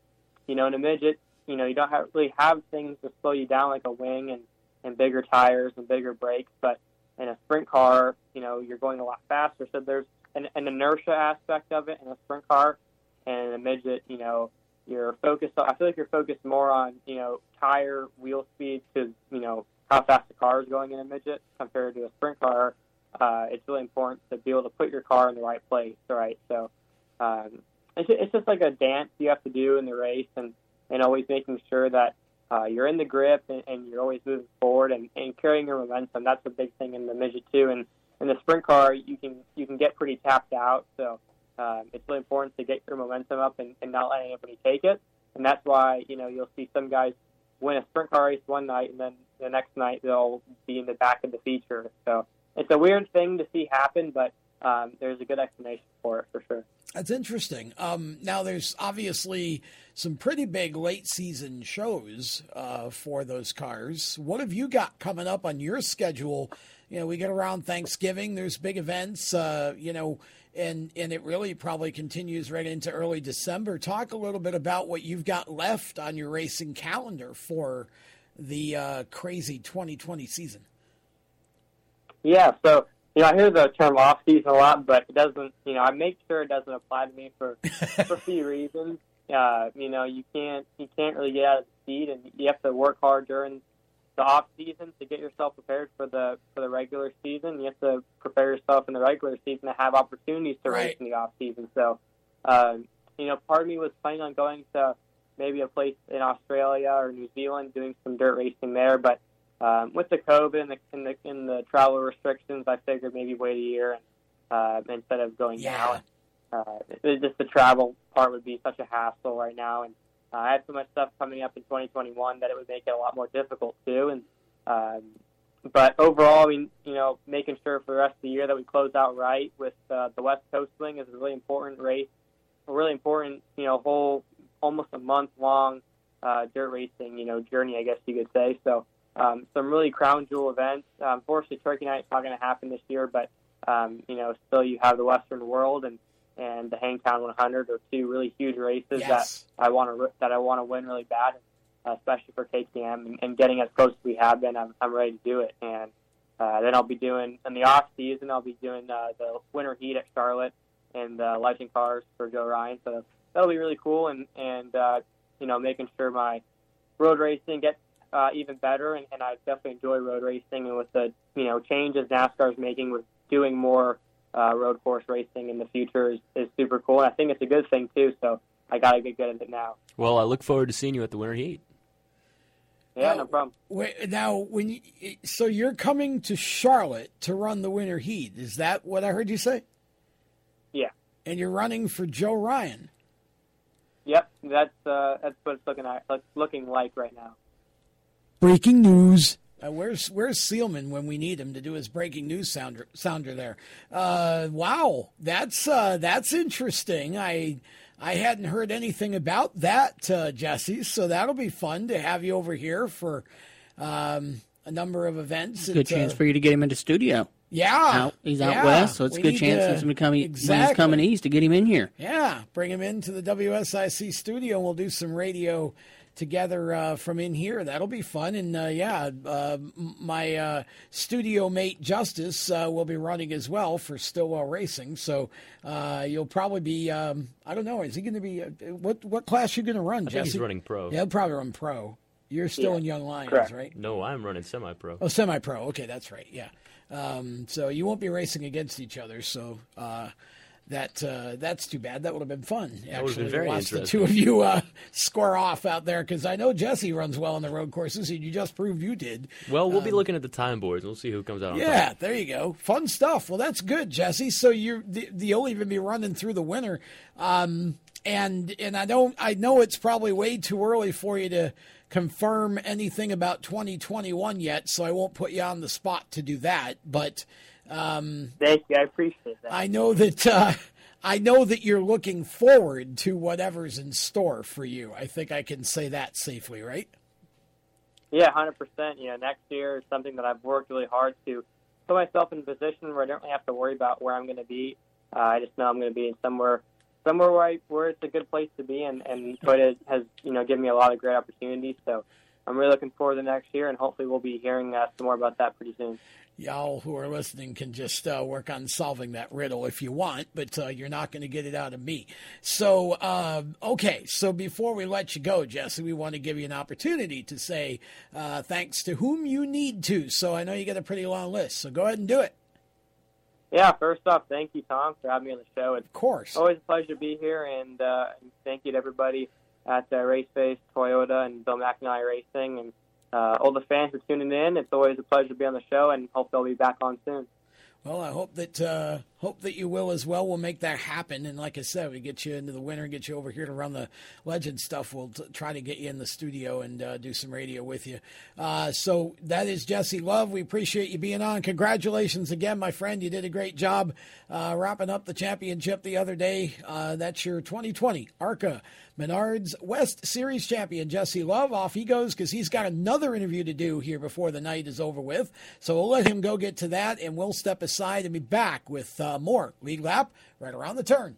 you know, in a midget, you know, you don't have, really have things to slow you down like a wing and and bigger tires and bigger brakes. But in a sprint car, you know, you're going a lot faster. So there's an, an inertia aspect of it in a sprint car, and a midget, you know, you're focused. I feel like you're focused more on you know tire wheel speed to you know how fast the car is going in a midget compared to a sprint car. Uh, it's really important to be able to put your car in the right place, right? So um, it's, it's just like a dance you have to do in the race, and and always making sure that uh, you're in the grip and, and you're always moving forward and, and carrying your momentum. That's a big thing in the midget too. And in the sprint car, you can you can get pretty tapped out. So um, it's really important to get your momentum up and, and not let anybody take it. And that's why you know you'll see some guys win a sprint car race one night and then the next night they'll be in the back of the feature. So it's a weird thing to see happen, but um, there's a good explanation for it for sure. That's interesting. Um, now, there's obviously some pretty big late season shows uh, for those cars. What have you got coming up on your schedule? You know, we get around Thanksgiving. There's big events. Uh, you know, and and it really probably continues right into early December. Talk a little bit about what you've got left on your racing calendar for the uh, crazy 2020 season. Yeah, so you know, I hear the term off season a lot, but it doesn't. You know, I make sure it doesn't apply to me for *laughs* for a few reasons. Uh, you know, you can't you can't really get out of the seat, and you have to work hard during the off season to get yourself prepared for the for the regular season. You have to prepare yourself in the regular season to have opportunities to Right. race in the off season. So, um, you know, part of me was planning on going to maybe a place in Australia or New Zealand doing some dirt racing there, but um, with the COVID and the, and the and the travel restrictions, I figured maybe wait a year and uh, instead of going now. Uh, just the travel part would be such a hassle right now, and uh, I have so much stuff coming up in 2021 that it would make it a lot more difficult too. And um, but overall, I mean, you know, making sure for the rest of the year that we close out right with uh, the West Coast Swing is a really important race, a really important, you know, whole almost a month long uh, dirt racing, you know, journey, I guess you could say. So um, some really crown jewel events. Um, unfortunately, Turkey Night's not going to happen this year, but um, you know, still you have the Western World and and the Hangtown 100 are two really huge races Yes. that I want to that I want to win really bad, uh, especially for KTM and, and getting as close as we have been. I'm, I'm ready to do it, and uh, then I'll be doing in the off season. I'll be doing uh, the Winter Heat at Charlotte and the Legend Cars for Joe Ryan. So that'll be really cool, and and uh, you know making sure my road racing gets uh, even better, and, and I definitely enjoy road racing. And with the you know changes NASCAR is making with doing more uh, road course racing in the future is, is super cool. And I think it's a good thing too. So I got to get good at it now. Well, I look forward to seeing you at the Winter Heat. Yeah, no problem. Wait, now, when you, so you're coming to Charlotte to run the Winter Heat, is that what I heard you say? Yeah. And you're running for Joe Ryan. Yep, that's uh, that's what it's looking at, like, looking like right now. Breaking news. Uh, where's Where's Sealman when we need him to do his breaking news sounder sounder there? Uh, wow, that's uh, that's interesting. I I hadn't heard anything about that, uh, Jesse. So that'll be fun to have you over here for um, a number of events. Good It's, chance uh, for you to get him into studio. Yeah, Out, he's out yeah. west, so it's a good chance to- since him coming when Exactly. he's coming east to get him in here. Yeah, bring him into the WSIC studio. and We'll do some radio together uh, from in here. That'll be fun. And uh, yeah, uh, my uh, studio mate Justice uh, will be running as well for Stillwell Racing. So uh, you'll probably be. Um, I don't know. Is he going to be? Uh, what what class you going to run, I Jesse? think he's running pro. Yeah, he'll probably run pro. You're still Yeah. in Young Lions, Correct. right? No, I'm running semi-pro. Oh, semi-pro. Okay, that's right. Yeah. Um, so you won't be racing against each other. So uh, that uh, that's too bad. That would have been fun. Been Actually, very watch the two of you uh, square off out there because I know Jesse runs well on the road courses, and you just proved you did. Well, we'll be Um, looking at the time boards. and We'll see who comes out on Yeah, top. there you go. Fun stuff. Well, that's good, Jesse. So the, you'll even be running through the winter, um, and and I don't. I know it's probably way too early for you to confirm anything about 2021 yet, so I won't put you on the spot to do that. But um, Thank you. I appreciate that. I know that. Uh, I know that you're looking forward to whatever's in store for you. I think I can say that safely, right? Yeah, hundred percent. You know, next year is something that I've worked really hard to put myself in a position where I don't really have to worry about where I'm going to be. Uh, I just know I'm going to be in somewhere, somewhere where I, where it's a good place to be, and and but it has you know given me a lot of great opportunities. So I'm really looking forward to next year, and hopefully we'll be hearing uh, some more about that pretty soon. Y'all who are listening can just uh, work on solving that riddle if you want, but uh, you're not going to get it out of me. So, uh, okay, so before we let you go, Jesse, we want to give you an opportunity to say uh, thanks to whom you need to. So I know you got a pretty long list, so go ahead and do it. Yeah, first off, thank you, Tom, for having me on the show. It's of course always a pleasure to be here, and, uh, and thank you to everybody at uh, Raceface, Toyota, and Bill McAnally Racing, and uh, all the fans for tuning in. It's always a pleasure to be on the show, and hope they'll be back on soon. Well, I hope that uh, hope that you will as well. We'll make that happen, and like I said, we get you into the winter and get you over here to run the legend stuff. We'll t- try to get you in the studio and uh, do some radio with you. Uh, so that is Jesse Love. We appreciate you being on. Congratulations again, my friend. You did a great job uh, wrapping up the championship the other day. Uh, that's your 2020 ARCA Menards West Series champion, Jesse Love. Off he goes because he's got another interview to do here before the night is over with. So we'll let him go get to that, and we'll step aside and be back with uh, Uh, more lead lap right around the turn.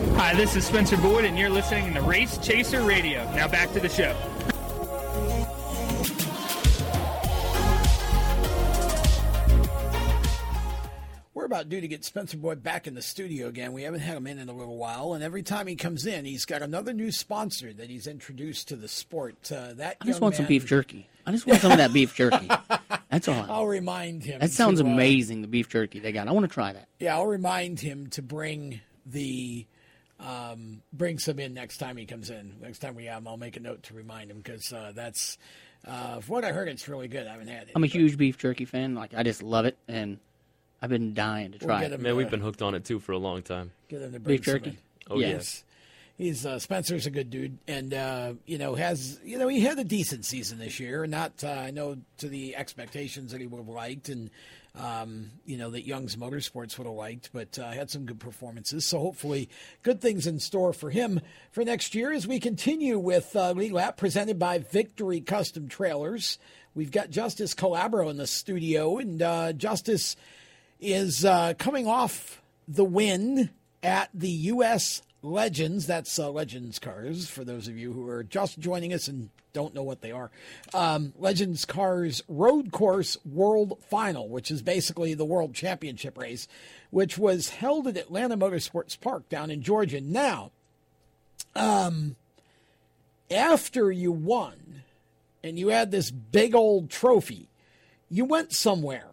Hi, this is Spencer Boyd, and you're listening to Race Chaser Radio. Now back to the show. We're about due to get Spencer Boyd back in the studio again. We haven't had him in in a little while, and every time he comes in, he's got another new sponsor that he's introduced to the sport. Uh, that I just young want some beef jerky. I just want some of that beef jerky. *laughs* That's all. I I'll remind him. That sounds to, uh, amazing. The beef jerky they got. I want to try that. Yeah, I'll remind him to bring the um, bring some in next time he comes in. Next time we have him, I'll make a note to remind him because uh, that's uh, from what I heard, it's really good. I haven't had it. I'm a huge beef jerky fan. Like I just love it, and I've been dying to We'll try it. him, Man, we've uh, been hooked on it too for a long time. Get him to bring Beef some jerky? in. Oh, yes. He's uh, Spencer's a good dude, and uh, you know has you know he had a decent season this year. Not uh, I know to the expectations that he would have liked, and um, you know that Young's Motorsports would have liked, but uh, had some good performances. So hopefully, good things in store for him for next year as we continue with uh, Lead Lap presented by Victory Custom Trailers. We've got Justice Calabro in the studio, and uh, Justice is uh, coming off the win at the U.S. Legends. That's uh, Legends Cars, for those of you who are just joining us and don't know what they are. Um, Legends Cars Road Course World Final, which is basically the World Championship race, which was held at Atlanta Motorsports Park down in Georgia. Now, um, after you won and you had this big old trophy, you went somewhere.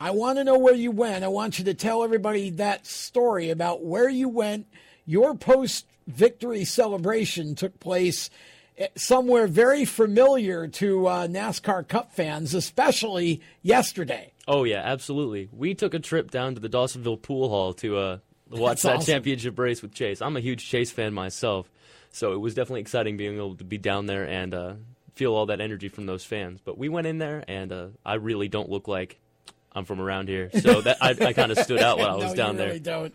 I want to know where you went. I want you to tell everybody that story about where you went. Your post victory celebration took place eh, somewhere very familiar to uh, NASCAR Cup fans, especially yesterday. Oh yeah, absolutely. We took a trip down to the Dawsonville Pool Hall to uh, watch That's that awesome. championship race with Chase. I'm a huge Chase fan myself, so it was definitely exciting being able to be down there and uh, feel all that energy from those fans. But we went in there, and uh, I really don't look like I'm from around here, so that I, I kind of stood out while I *laughs* was no, down you there. really don't.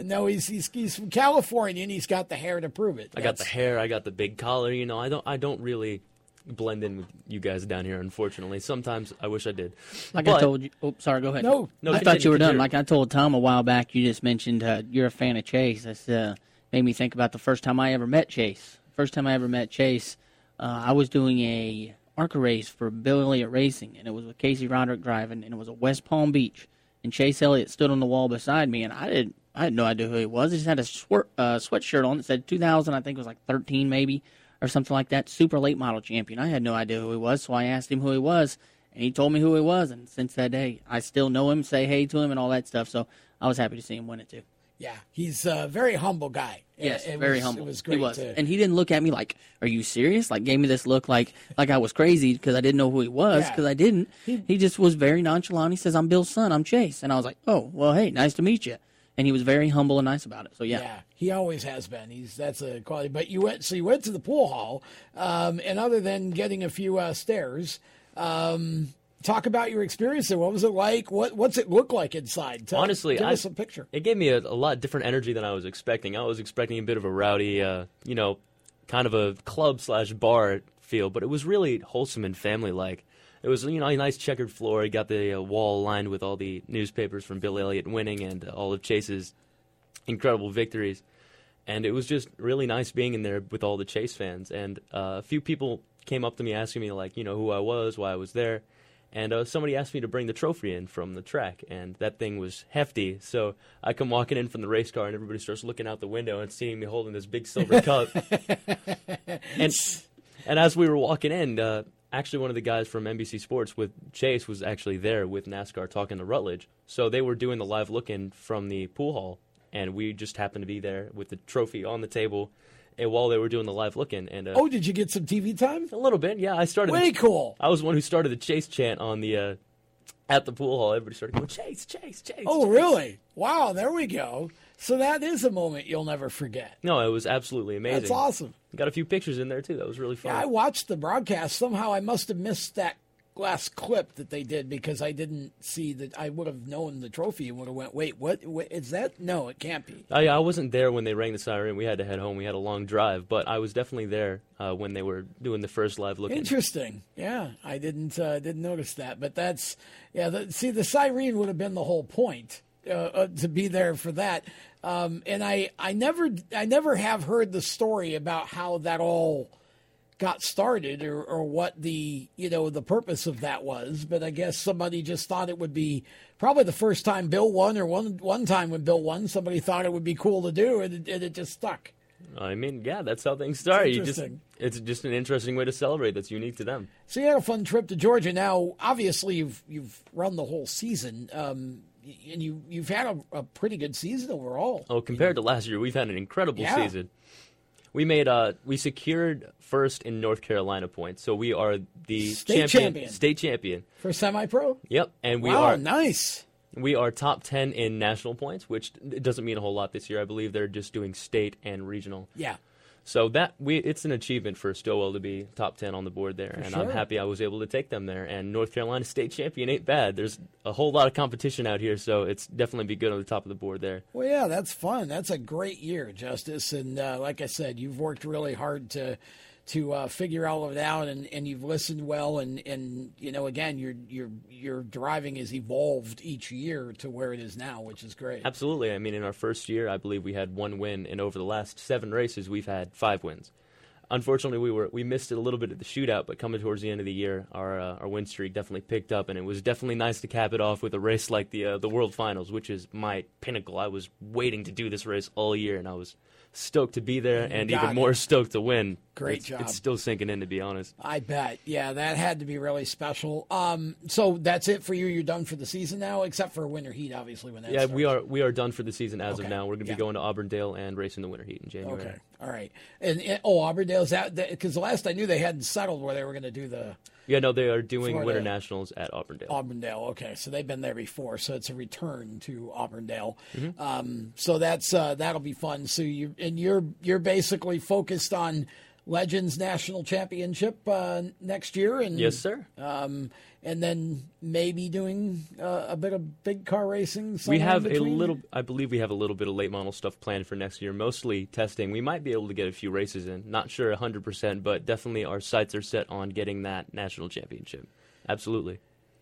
No, he's, he's he's from California and he's got the hair to prove it. I got the hair, I got the big collar. You know, I don't I don't really blend in with you guys down here. Unfortunately, sometimes I wish I did. Like I told you. Oh, sorry. Go ahead. No, No, I thought you were done. Like I told Tom a while back. You just mentioned uh, you're a fan of Chase. That's uh, made me think about the first time I ever met Chase. First time I ever met Chase, uh, I was doing a ARCA race for Bill Elliott Racing, and it was with Casey Roderick driving, and it was at West Palm Beach. And Chase Elliott stood on the wall beside me, and I didn't, I had no idea who he was. He just had a swir- uh, sweatshirt on that said 2000. I think it was like 13 maybe or something like that. Super late model champion. I had no idea who he was, so I asked him who he was, and he told me who he was. And since that day, I still know him, say hey to him, and all that stuff. So I was happy to see him win it too. Yeah, he's a very humble guy. Yes, It- it very was- humble. It was great. He was, to- and he didn't look at me like, "Are you serious?" Like, gave me this look like like I was crazy because I didn't know who he was Yeah. because I didn't. He, just was very nonchalant. He says, "I'm Bill's son. I'm Chase," and I was like, "Oh, well, hey, nice to meet you." And he was very humble and nice about it. So yeah, Yeah, he always has been. He's that's a quality. But you went so you went to the pool hall, um, and other than getting a few uh, stairs, um, talk about your experience there. What was it like? What what's it look like inside? Tell, Honestly, give I, us a picture. It gave me a, a lot different energy than I was expecting. I was expecting a bit of a rowdy, uh, you know, kind of a club slash bar feel, but it was really wholesome and family like. It was you know a nice checkered floor. You got the uh, wall lined with all the newspapers from Bill Elliott winning and uh, all of Chase's incredible victories, and it was just really nice being in there with all the Chase fans. And uh, a few people came up to me asking me like you know who I was, why I was there. And uh, somebody asked me to bring the trophy in from the track, and that thing was hefty. So I come walking in from the race car, and everybody starts looking out the window and seeing me holding this big silver *laughs* cup. and and as we were walking in, uh, actually one of the guys from NBC Sports with Chase was actually there with NASCAR talking to Rutledge. So they were doing the live look-in from the pool hall, and we just happened to be there with the trophy on the table. And while they were doing the live look-in, and uh, Oh, did you get some TV time? a little bit, yeah. I started. Way the, cool. I was the one who started the Chase chant on the uh, at the pool hall. Everybody started going Chase, Chase, Chase. Oh, Chase." really? Wow, there we go. So that is a moment you'll never forget. No, it was absolutely amazing. That's awesome. Got a few pictures in there too. That was really fun. Yeah, I watched the broadcast. Somehow I must have missed that last clip that they did because I didn't see that. I would have known the trophy and would have went, wait, what, what is that? No, it can't be. I, I wasn't there when they rang the siren. We had to head home. We had a long drive, but I was definitely there uh, when they were doing the first live look. Interesting. Yeah, I didn't uh, didn't notice that, but that's yeah. The, see, the siren would have been the whole point uh, uh, to be there for that. Um, and I I never I never have heard the story about how that all got started or, or what the you know the purpose of that was. But I guess somebody just thought it would be probably the first time Bill won or one one time when Bill won, somebody thought it would be cool to do, and it, and it just stuck. I mean, yeah, that's how things start. You just it's just an interesting way to celebrate that's unique to them. So you had a fun trip to Georgia. Now, obviously, you've you've run the whole season, um, and you you've had a, a pretty good season overall. Oh, compared to last year, we've had an incredible Yeah. season. We made uh we secured first in North Carolina points, so we are the State champion, champion. state champion. For semi-pro, Yep, and we wow, are nice. We are top ten in national points, which doesn't mean a whole lot this year. I believe they're just doing state and regional. Yeah. So that we it's an achievement for Stillwell to be top ten on the board there, For and I'm happy I was able to take them there. And North Carolina state champion ain't bad. There's a whole lot of competition out here, so it's definitely be good on the top of the board there. Well, yeah, that's fun. That's a great year, Justice. And uh, like I said, you've worked really hard to to uh, figure all of it out, and, and you've listened well. And, and you know, again, your your your driving has evolved each year to where it is now, which is great. Absolutely. I mean, in our first year, I believe we had one win, and over the last seven races, we've had five wins. Unfortunately, we were we missed it a little bit at the shootout, but coming towards the end of the year, our uh, our win streak definitely picked up, and it was definitely nice to cap it off with a race like the uh, the World Finals, which is my pinnacle. I was waiting to do this race all year, and I was stoked to be there, And you and got even it. more stoked to win. Great It's- job. It's still sinking in, to be honest. I bet. Yeah, that had to be really special. Um, so that's it for you. You're done for the season now, except for winter heat, obviously. When that yeah, starts. we are we are done for the season as Okay. of now. We're going to Yeah. be going to Auburndale and racing the winter heat in January. Okay, all right. And, and oh, Auburndale's that because the last I knew they hadn't settled where they were going to do the Yeah, no, they are doing Florida. winter nationals at Auburndale. Auburndale. Okay, so they've been there before, so it's a return to Auburndale. Mhm. Um, so that's uh, that'll be fun. So you and you're you're basically focused on Legends National Championship uh, next year, and Yes, sir. Um, and then maybe doing uh, a bit of big car racing. We have a little, I believe we have a little bit of late model stuff planned for next year, mostly testing. We might be able to get a few races in. Not sure 100%, but definitely our sights are set on getting that national championship. Absolutely.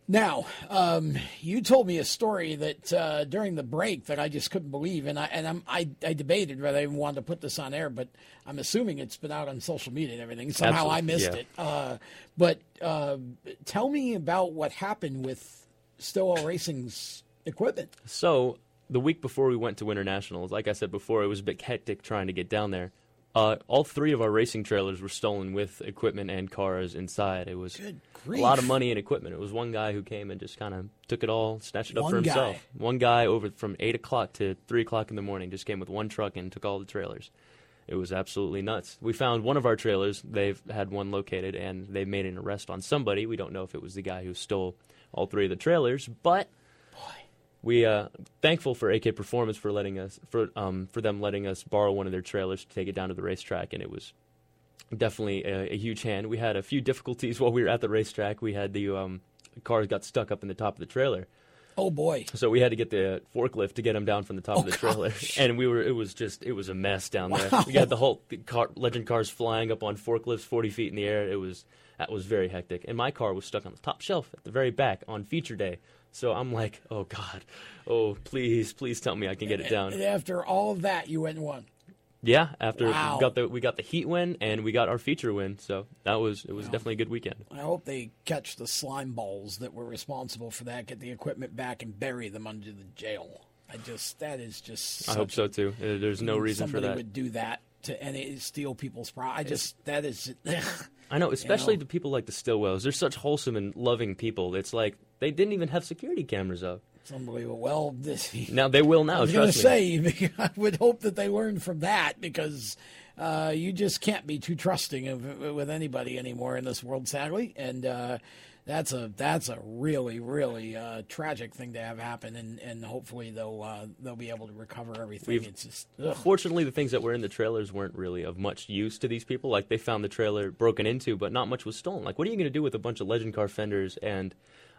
Now, um, you told me a story that uh, during the break that I just couldn't believe, and I and I'm, I I debated whether I even wanted to put this on air, but I'm assuming it's been out on social media and everything. Somehow I missed yeah. it. Uh, but uh, tell me about what happened with Stillwell Racing's equipment. So the week before we went to Winter Nationals, like I said before, it was a bit hectic trying to get down there. Uh, all three of our racing trailers were stolen with equipment and cars inside. It was a lot of money and equipment. It was one guy who came and just kind of took it all, snatched it up for himself. guy. One guy over from eight o'clock to three o'clock in the morning just came with one truck and took all the trailers. It was absolutely nuts. We found one of our trailers. They've had one located, and they made an arrest on somebody. We don't know if it was the guy who stole all three of the trailers, but we uh thankful for AK Performance for letting us for um for them letting us borrow one of their trailers to take it down to the racetrack, and it was definitely a, a huge hand. We had a few difficulties *laughs* while we were at the racetrack. We had the um cars got stuck up in the top of the trailer. Oh boy! So we had to get the forklift to get them down from the top Oh, of the trailer, gosh. *laughs* and we were it was just it was a mess down there. We had the whole the car, legend cars flying up on forklifts forty feet in the air. It was that was very hectic, and my car was stuck on the top shelf at the very back on feature day. So I'm like, oh god, oh please, please tell me I can get it down. And after all of that, you went and won. Yeah, after Wow. we got the we got the heat win and we got our feature win, so that was it was Wow. definitely a good weekend. I hope they catch the slime balls that were responsible for that, get the equipment back, and bury them under the jail. I just that is just. I hope so too. Uh, There's no reason for somebody that. would do that to any steal people's pro. I just that is. *laughs* I know, especially know? the people like the Stillwells. They're such wholesome and loving people. It's like they didn't even have security cameras up. It's unbelievable. Well, this *laughs* now they will now. I was going to say, *laughs* I would hope that they learn from that because uh, you just can't be too trusting of, with anybody anymore in this world, sadly. And uh, that's a that's a really really uh, tragic thing to have happen, and, and hopefully they'll uh, they'll be able to recover everything. We've- it's just ugh. Fortunately, the things that were in the trailers weren't really of much use to these people. Like they found the trailer broken into, but not much was stolen. Like, what are you going to do with a bunch of legend car fenders and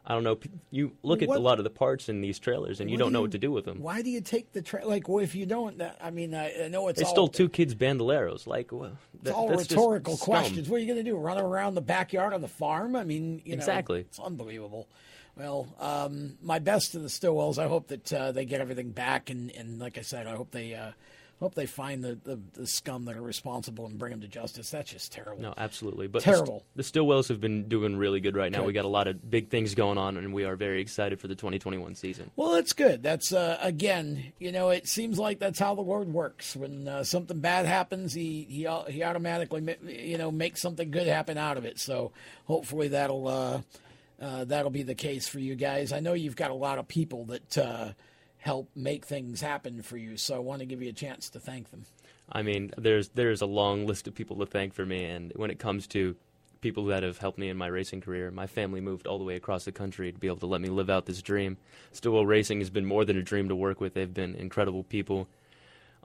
I don't know. You look at What- a lot of the parts in these trailers, and you What don't do know you- what to do with them. Why do you take the tra- like? Well, if you don't, I mean, I, I know it's They stole two kids' bandoleros. Like, well, It's that- all that's rhetorical questions. What are you going to do? Run around the backyard of the farm? I mean, you know, Exactly. It's unbelievable. Well, um, my best to the Stillwells. I hope that uh, they get everything back, and, and like I said, I hope they uh, hope they find the, the, the scum that are responsible and bring them to justice. That's just terrible. No, absolutely. But the Terrible. St- The, Stillwells have been doing really good right now. Good. We got a lot of big things going on, and we are very excited for the 2021 season. Well, that's good. That's uh, again, you know, it seems like that's how the Lord works. When uh, something bad happens, he he he automatically you know makes something good happen out of it. So hopefully that'll uh, uh, that'll be the case for you guys. I know you've got a lot of people that uh, help make things happen for you, so I want to give you a chance to thank them. I mean, there's there's a long list of people to thank for me, and when it comes to people that have helped me in my racing career, my family moved all the way across the country to be able to let me live out this dream. Stillwell Racing has been more than a dream to work with. They've been incredible people.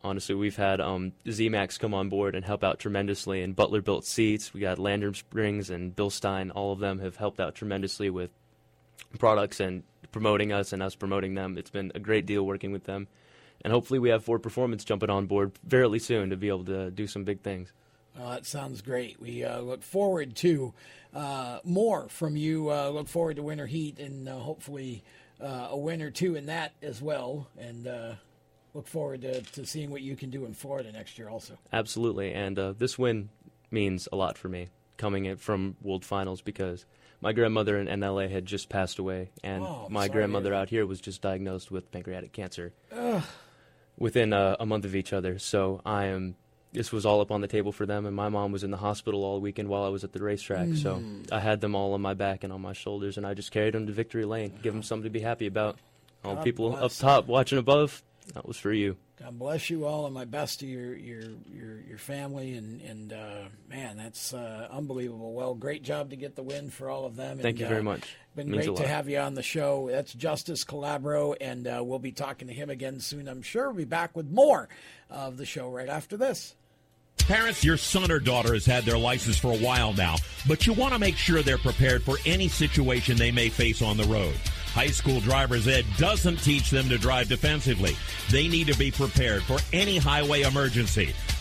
Honestly, we've had um, ZMAX come on board and help out tremendously, and Butler built seats. We got Landrum Springs and Bilstein. All of them have helped out tremendously with products and promoting us and us promoting them. It's been a great deal working with them. And hopefully we have Ford Performance jumping on board fairly soon to be able to do some big things. Uh, that sounds great. We uh, look forward to uh, more from you. Uh, look forward to Winter Heat and uh, hopefully uh, a win or two in that as well. And uh, look forward to, to seeing what you can do in Florida next year also. Absolutely. And uh, this win means a lot for me coming in from World Finals because my grandmother in, in LA had just passed away, and Oh, my grandmother out here was just diagnosed with pancreatic cancer Ugh. within a, a month of each other. So I am. This was all up on the table for them, and my mom was in the hospital all weekend while I was at the racetrack. So Mm. I had them all on my back and on my shoulders, and I just carried them to victory lane, give them something to be happy about. All God people up top watching above, that was for you. God bless you all, and my best to your your your, your family. And and uh, man, that's uh, unbelievable. Well, great job to get the win for all of them. Thank and, you very uh, much. Been Means a great to have you on the show. That's Justice Calabro, and uh, we'll be talking to him again soon. I'm sure. We'll be back with more of the show right after this. Parents, your son or daughter has had their license for a while now, but you want to make sure they're prepared for any situation they may face on the road. High school driver's ed doesn't teach them to drive defensively. They need to be prepared for any highway emergency.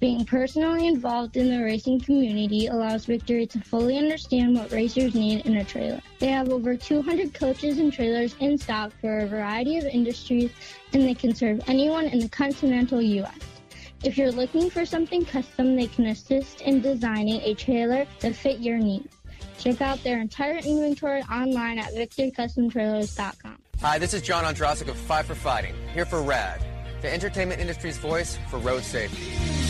Being personally involved in the racing community allows Victory to fully understand what racers need in a trailer. They have over 200 coaches and trailers in stock for a variety of industries, and they can serve anyone in the continental U.S. If you're looking for something custom, they can assist in designing a trailer to fit your needs. Check out their entire inventory online at victorycustomtrailers.com. Hi, this is John Ondrasik of Five for Fighting, here for RAD, the entertainment industry's voice for road safety.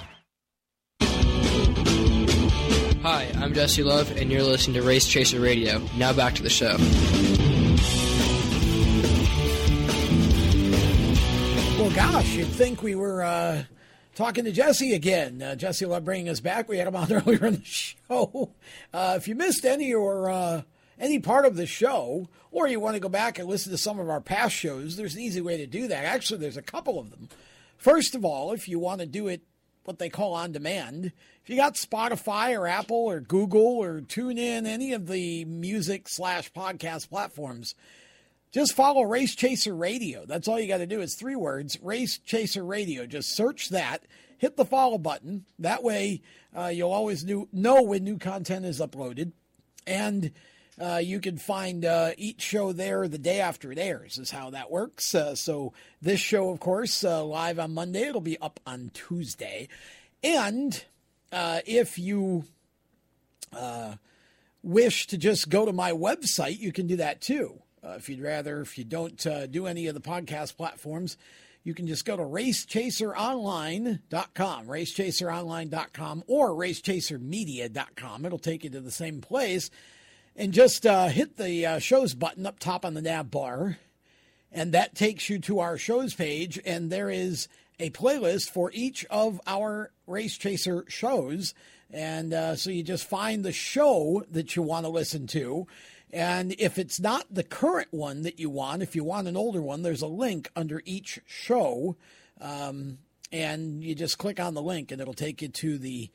Hi, I'm Jesse Love, and you're listening to Race Chaser Radio. Now back to the show. Well, gosh, you'd think we were uh, talking to Jesse again. Uh, Jesse Love bringing us back. We had him on *laughs* earlier in the show. Uh, if you missed any or uh, any part of the show, or you want to go back and listen to some of our past shows, there's an easy way to do that. Actually, there's a couple of them. First of all, if you want to do it what they call on demand. If you got Spotify or Apple or Google or TuneIn, any of the music slash podcast platforms, just follow Race Chaser Radio. That's all you got to do. It's three words Race Chaser Radio. Just search that, hit the follow button. That way, uh, you'll always know when new content is uploaded. And uh, you can find uh, each show there the day after it airs, is how that works. Uh, so, this show, of course, uh, live on Monday, it'll be up on Tuesday. And uh, if you uh, wish to just go to my website, you can do that too. if you'd rather, if you don't do any of the podcast platforms, you can just go to racechaseronline.com, racechaseronline.com, or racechasermedia.com. It'll take you to the same place and just uh, hit the uh, shows button up top on the nav bar, and that takes you to our shows page. And there is a playlist for each of our Race Chaser shows. And uh, so you just find the show that you want to listen to. And if it's not the current one that you want, if you want an older one, there's a link under each show. Um, and you just click on the link, and it'll take you to the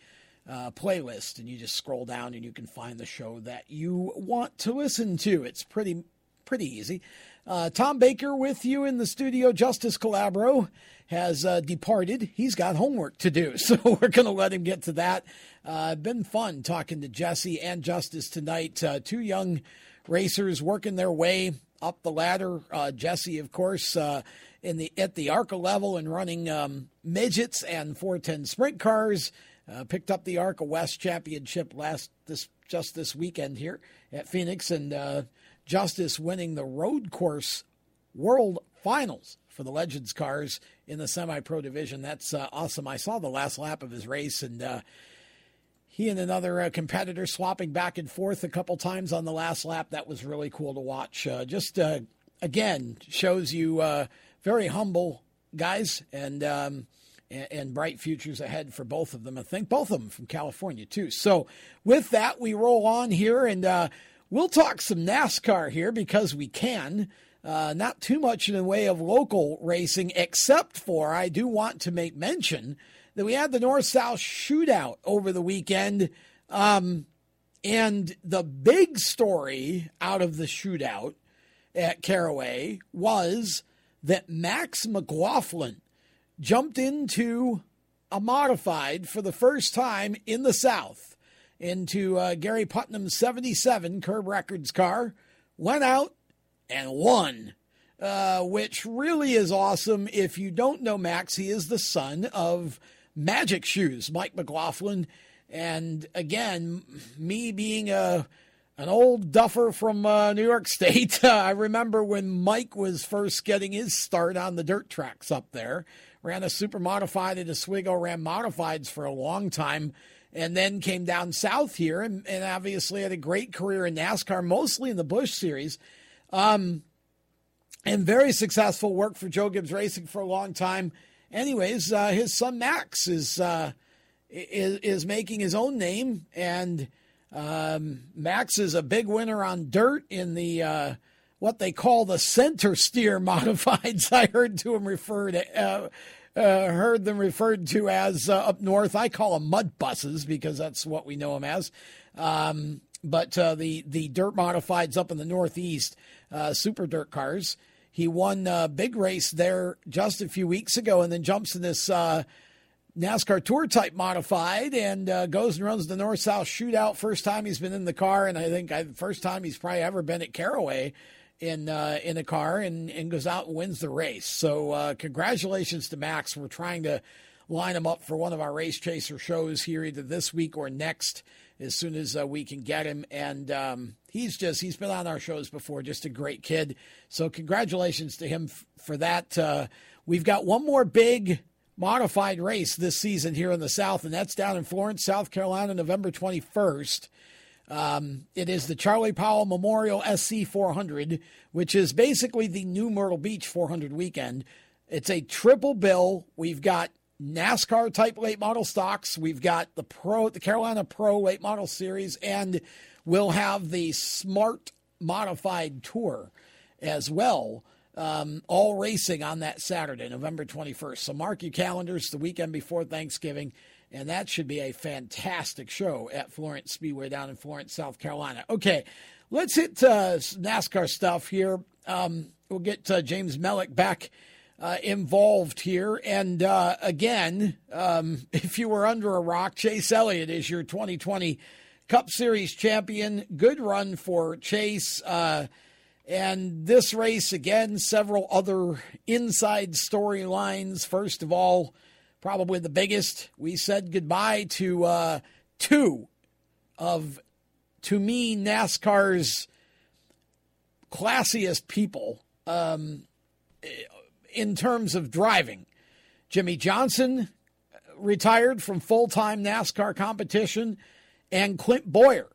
uh, playlist, and you just scroll down and you can find the show that you want to listen to. It's pretty pretty easy. Uh, Tom Baker with you in the studio. Justice Calabro has uh, departed. He's got homework to do, *laughs* so we're going to let him get to that. Uh, been fun talking to Jesse and Justice tonight. Uh, two young racers working their way up the ladder. Uh, Jesse, of course, uh, in the at the ARCA level and running um, midgets and 410 sprint cars. Uh, picked up the ARCA West Championship last this just this weekend here at Phoenix, and uh, Justice winning the road course World Finals for the Legends cars in the semi-pro division. That's uh, awesome. I saw the last lap of his race, and uh, he and another uh, competitor swapping back and forth a couple times on the last lap. That was really cool to watch. Uh, just again shows you very humble guys and. Um, and, and, bright futures ahead for both of them. I think both of them from California, too. So, with that, we roll on here and uh, we'll talk some NASCAR here because we can. Uh, not too much in the way of local racing, except for I do want to make mention that we had the North South shootout over the weekend. Um, and the big story out of the shootout at Caraway was that Max McLaughlin jumped into a modified for the first time in the South into uh, Gary Putnam's 77 Curb Records car, went out and won, uh, which really is awesome. If you don't know Max, he is the son of Magic Shoes, Mike McLaughlin. And again, me being a an old duffer from uh, New York State, *laughs* I remember when Mike was first getting his start on the dirt tracks up there ran a super modified at Oswego, ran modifieds for a long time, and then came down south here and, and obviously had a great career in NASCAR, mostly in the Busch Series. Um, and very successful. Worked for Joe Gibbs Racing for a long time. Anyways, uh, his son Max is, uh, is is making his own name, and um, Max is a big winner on dirt in the uh, what they call the center steer *laughs* modifieds. I heard to him referred uh, uh, heard them referred to as uh, up north. I call them mud buses because that's what we know them as. Um, but uh, the the dirt modifieds up in the northeast, uh, super dirt cars. He won a big race there just a few weeks ago, and then jumps in this uh, NASCAR Tour Type modified and uh, goes and runs the North South Shootout. First time he's been in the car, and I think I, first time he's probably ever been at Caraway in uh, in a car, and, and goes out and wins the race. So uh, congratulations to Max. We're trying to line him up for one of our race chaser shows here either this week or next as soon as uh, we can get him. And um, he's just he's been on our shows before, just a great kid. So congratulations to him f- for that. Uh, we've got one more big modified race this season here in the South, and that's down in Florence, South Carolina, November twenty first. Um, it is the Charlie Powell Memorial SC 400, which is basically the new Myrtle Beach 400 weekend. It's a triple bill. We've got NASCAR type late model stocks. We've got the Pro, the Carolina Pro late model series, and we'll have the Smart Modified Tour as well. Um, all racing on that Saturday, November 21st. So mark your calendars the weekend before Thanksgiving, and that should be a fantastic show at Florence Speedway down in Florence, South Carolina. Okay, let's hit uh, NASCAR stuff here. Um, we'll get uh, James Mellick back uh, involved here. And uh, again, um, *laughs* if you were under a rock, Chase Elliott is your 2020 Cup Series champion. Good run for Chase. Uh, and this race, again, several other inside storylines. First of all, probably the biggest, we said goodbye to uh, two of, to me, NASCAR's classiest people. Um, in terms of driving. Jimmie Johnson retired from full time NASCAR competition, and Clint Bowyer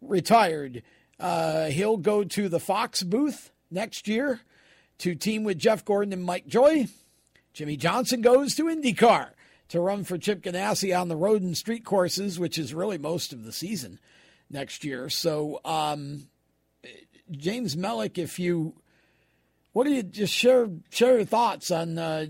retired. Uh, he'll go to the Fox booth next year to team with Jeff Gordon and Mike Joy. Jimmie Johnson goes to IndyCar to run for Chip Ganassi on the road and street courses, which is really most of the season next year. So, um, James Mellick, if you what do you just share share your thoughts on uh,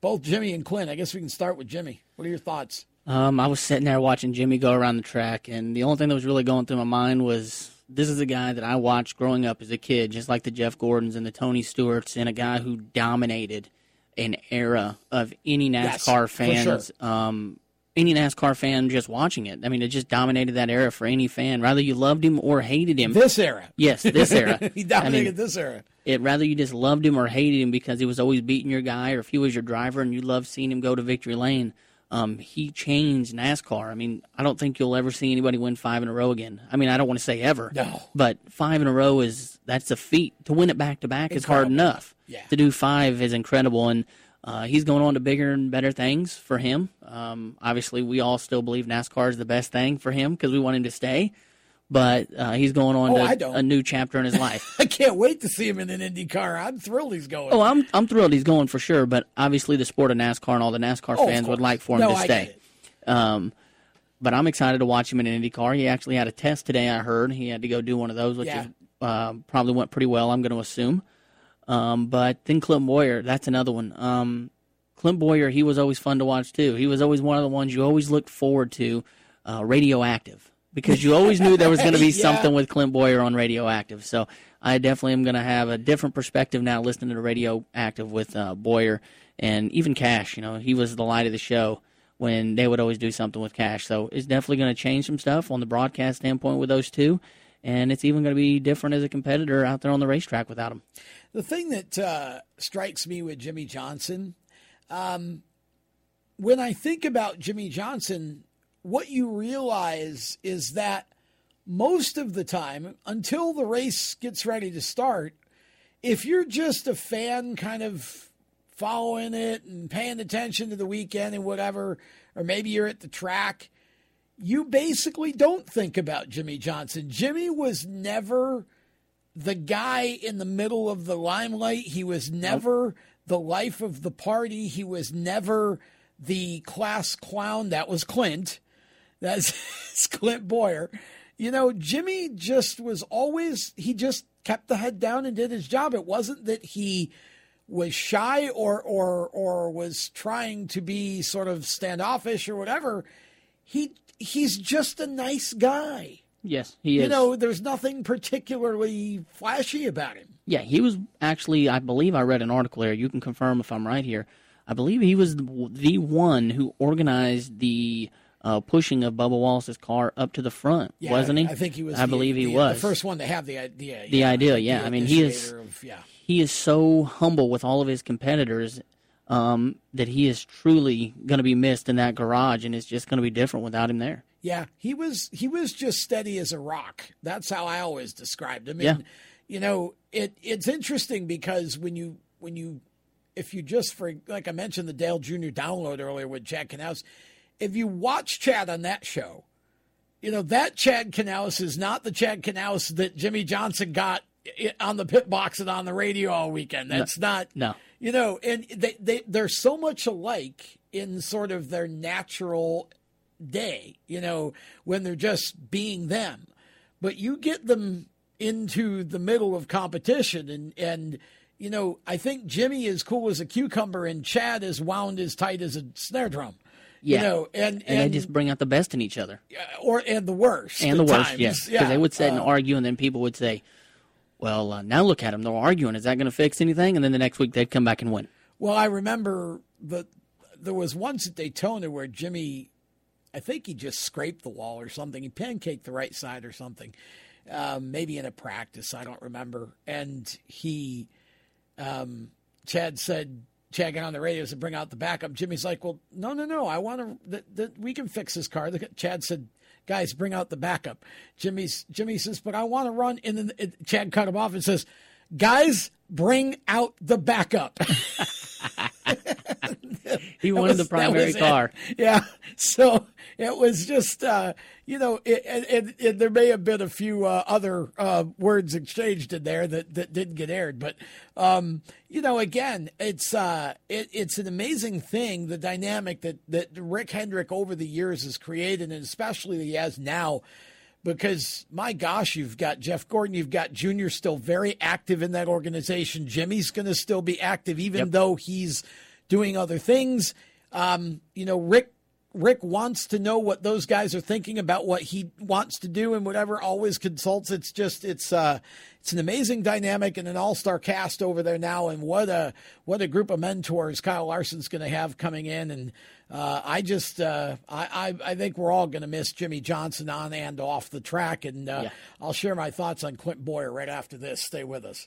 both Jimmy and Clint? I guess we can start with Jimmy. What are your thoughts? Um, I was sitting there watching Jimmy go around the track, and the only thing that was really going through my mind was this is a guy that I watched growing up as a kid, just like the Jeff Gordons and the Tony Stewarts, and a guy who dominated an era of any NASCAR yes, fans. Sure. Um, any NASCAR fan just watching it. I mean, it just dominated that era for any fan, whether you loved him or hated him. This era. Yes, this era. *laughs* he dominated I mean, this era. It rather you just loved him or hated him because he was always beating your guy, or if he was your driver and you loved seeing him go to victory lane. Um, he changed NASCAR. I mean, I don't think you'll ever see anybody win five in a row again. I mean, I don't want to say ever, no. but five in a row is that's a feat. To win it back to back is hard enough. Yeah. To do five is incredible, and uh, he's going on to bigger and better things for him. Um, obviously, we all still believe NASCAR is the best thing for him because we want him to stay. But uh, he's going on Oh, to a new chapter in his life. *laughs* I can't wait to see him in an Indy car. I'm thrilled he's going. Oh, I'm I'm thrilled he's going for sure. But obviously, the sport of NASCAR and all the NASCAR Oh, fans would like for him No, to stay. Um, but I'm excited to watch him in an Indy car. He actually had a test today. I heard he had to go do one of those, which Yeah. is, uh, probably went pretty well. I'm going to assume. Um, but then Clint Bowyer, that's another one. Um, Clint Bowyer, he was always fun to watch too. He was always one of the ones you always looked forward to. Uh, radioactive because you always knew there was going to be *laughs* Yeah. something with Clint Bowyer on Radioactive. So I definitely am going to have a different perspective now listening to Radioactive with uh, Bowyer and even Cash. You know, he was the light of the show when they would always do something with Cash. So it's definitely going to change some stuff on the broadcast standpoint with those two. And it's even going to be different as a competitor out there on the racetrack without him. The thing that uh, strikes me with Jimmie Johnson, um, when I think about Jimmie Johnson, what you realize is that most of the time, until the race gets ready to start, if you're just a fan kind of following it and paying attention to the weekend and whatever, or maybe you're at the track, you basically don't think about Jimmie Johnson. Jimmy was never the guy in the middle of the limelight. He was never the life of the party. He was never the class clown. That was Clint. *laughs* That's Clint Bowyer. You know, Jimmy just was always, he just kept the head down and did his job. It wasn't that he was shy or or or was trying to be sort of standoffish or whatever. He he's just a nice guy. Yes, he is. You know, there's nothing particularly flashy about him. Yeah, he was actually. I believe I read an article here. You can confirm if I'm right here. I believe he was the, one who organized the uh, pushing of Bubba Wallace's car up to the front, Yeah, wasn't he? I think he was. I the- believe he the, was the first one to have the idea. The yeah, idea, yeah. I mean, he is. Of, yeah. He is so humble with all of his competitors um, that he is truly going to be missed in that garage, and it's just going to be different without him there. Yeah, he was he was just steady as a rock. That's how I always described him. Yeah. And you know, it it's interesting because when you when you if you just for like I mentioned the Dale Jr. download earlier with Chad Knaus, if you watch Chad on that show, you know that Chad Knaus is not the Chad Knaus that Jimmie Johnson got on the pit box and on the radio all weekend. That's not No. you know, and they, they they're so much alike in sort of their natural day, you know, when they're just being them. But you get them into the middle of competition and and you know, I think Jimmy is cool as a cucumber and Chad is wound as tight as a snare drum. Yeah. You know, and and, and, they just bring out the best in each other. or and the worst. and the worst, yes, because they would sit and Uh, argue, and then people would say, "Well, uh, now look at them; they're arguing. Is that going to fix anything?" And then the next week they'd come back and win. Well, I remember the there was once at Daytona where Jimmy, I think he just scraped the wall or something. He pancaked the right side or something, um, maybe in a practice. I don't remember. And he, um, Chad said, Chad got on the radio to bring out the backup. Jimmy's like, well, no, no, no. I want to. We can fix this car. Chad said. Guys, bring out the backup. Jimmy's Jimmy says, but I want to run. And then uh, Chad cut him off and says, "Guys, bring out the backup." *laughs* He won was- the primary was it. car. Yeah. So it was just, uh, you know, it, it, it, there may have been a few uh, other uh, words exchanged in there that, that didn't get aired. But, um, you know, again, it's uh, it, it's an amazing thing, the dynamic that, that Rick Hendrick over the years has created, and especially that he has now. Because my gosh, you've got Jeff Gordon, you've got Junior still very active in that organization. Jimmy's going to still be active, even though he's doing other things. Um, you know, Rick Rick wants to know what those guys are thinking about what he wants to do and whatever always consults. It's just it's uh it's an amazing dynamic and an all-star cast over there now and what a what a group of mentors Kyle Larson's going to have coming in and uh, I just uh, I, I I think we're all going to miss Jimmie Johnson on and off the track and uh, Yeah. I'll share my thoughts on Clint Bowyer right after this. Stay with us.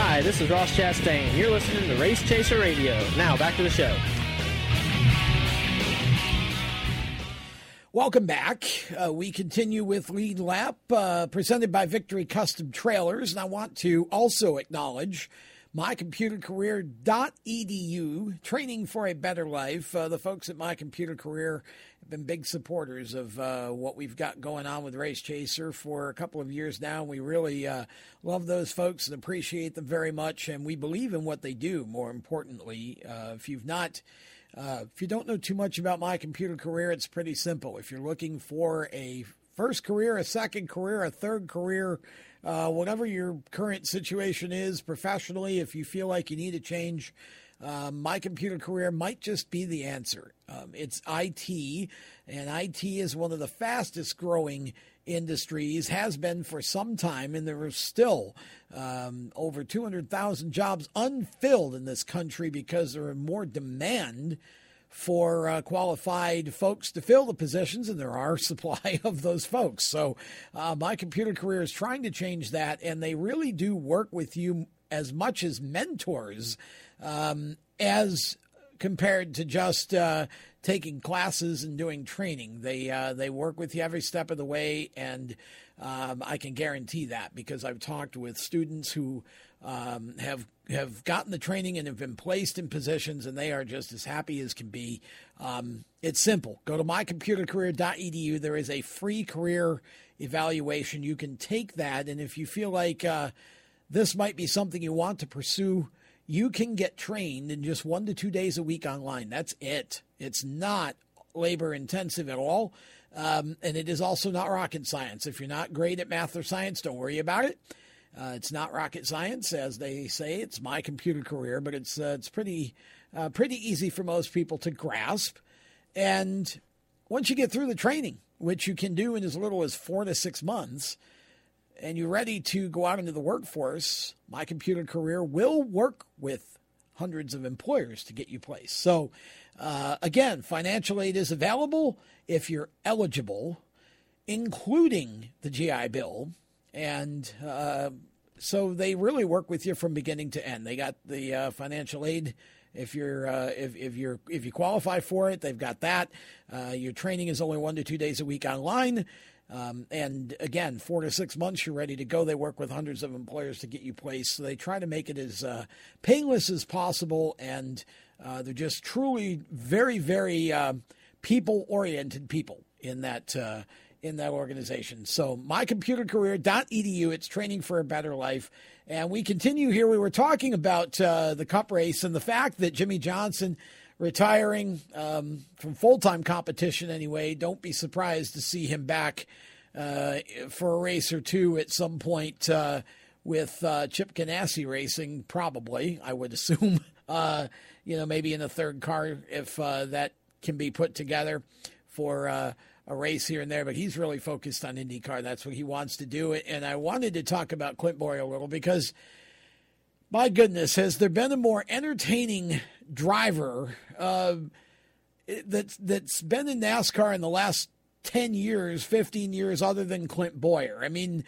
Hi, this is Ross Chastain. You're listening to Race Chaser Radio. Now, back to the show. Welcome back. Uh, we continue with Lead Lap, uh, presented by Victory Custom Trailers. And I want to also acknowledge mycomputercareer.edu, training for a better life. Uh, the folks at My Computer Career have been big supporters of uh, what we've got going on with Race Chaser for a couple of years now. We really uh, love those folks and appreciate them very much, and we believe in what they do. More importantly, uh, if you've not uh, if you don't know too much about my computer career, it's pretty simple. If you're looking for a first career, a second career, a third career, uh, whatever your current situation is professionally, if you feel like you need a change, uh, my computer career might just be the answer. Um, it's IT, and IT is one of the fastest growing industries, has been for some time, and there are still um, over 200,000 jobs unfilled in this country because there are more demand for uh, qualified folks to fill the positions, and there are *laughs* supply of those folks. So, uh, my computer career is trying to change that, and they really do work with you as much as mentors um, as compared to just uh, taking classes and doing training. They uh, they work with you every step of the way, and um, I can guarantee that because I've talked with students who um, have have gotten the training and have been placed in positions, and they are just as happy as can be. Um, it's simple. Go to mycomputercareer.edu. There is a free career evaluation. You can take that, and if you feel like uh, this might be something you want to pursue, you can get trained in just one to two days a week online. That's it. It's not labor intensive at all. Um, and it is also not rocket science. If you're not great at math or science, don't worry about it. Uh, it's not rocket science, as they say. It's my computer career, but it's uh, it's pretty uh, pretty easy for most people to grasp. And once you get through the training, which you can do in as little as four to six months, and you're ready to go out into the workforce, my computer career will work with hundreds of employers to get you placed. So, uh, again, financial aid is available if you're eligible, including the GI Bill. And uh, so they really work with you from beginning to end. They got the uh, financial aid if you're uh, if, if you're if you qualify for it. They've got that. Uh, your training is only one to two days a week online. Um, and again, four to six months, you're ready to go. They work with hundreds of employers to get you placed. So they try to make it as uh, painless as possible. And uh, they're just truly very, very people oriented people in that. Uh, in that organization. So mycomputercareer.edu, it's training for a better life. And we continue here. We were talking about uh, the cup race and the fact that Jimmie Johnson retiring um, from full time competition anyway. Don't be surprised to see him back uh, for a race or two at some point uh, with uh, Chip Ganassi racing, probably, I would assume. *laughs* Uh, you know, maybe in the third car if uh, that can be put together for a race here and there, but he's really focused on IndyCar. That's what he wants to do. And I wanted to talk about Clint Bowyer a little because, my goodness, has there been a more entertaining driver? Uh, that's that's been in NASCAR in the last 10 years, 15 years, other than Clint Bowyer. I mean,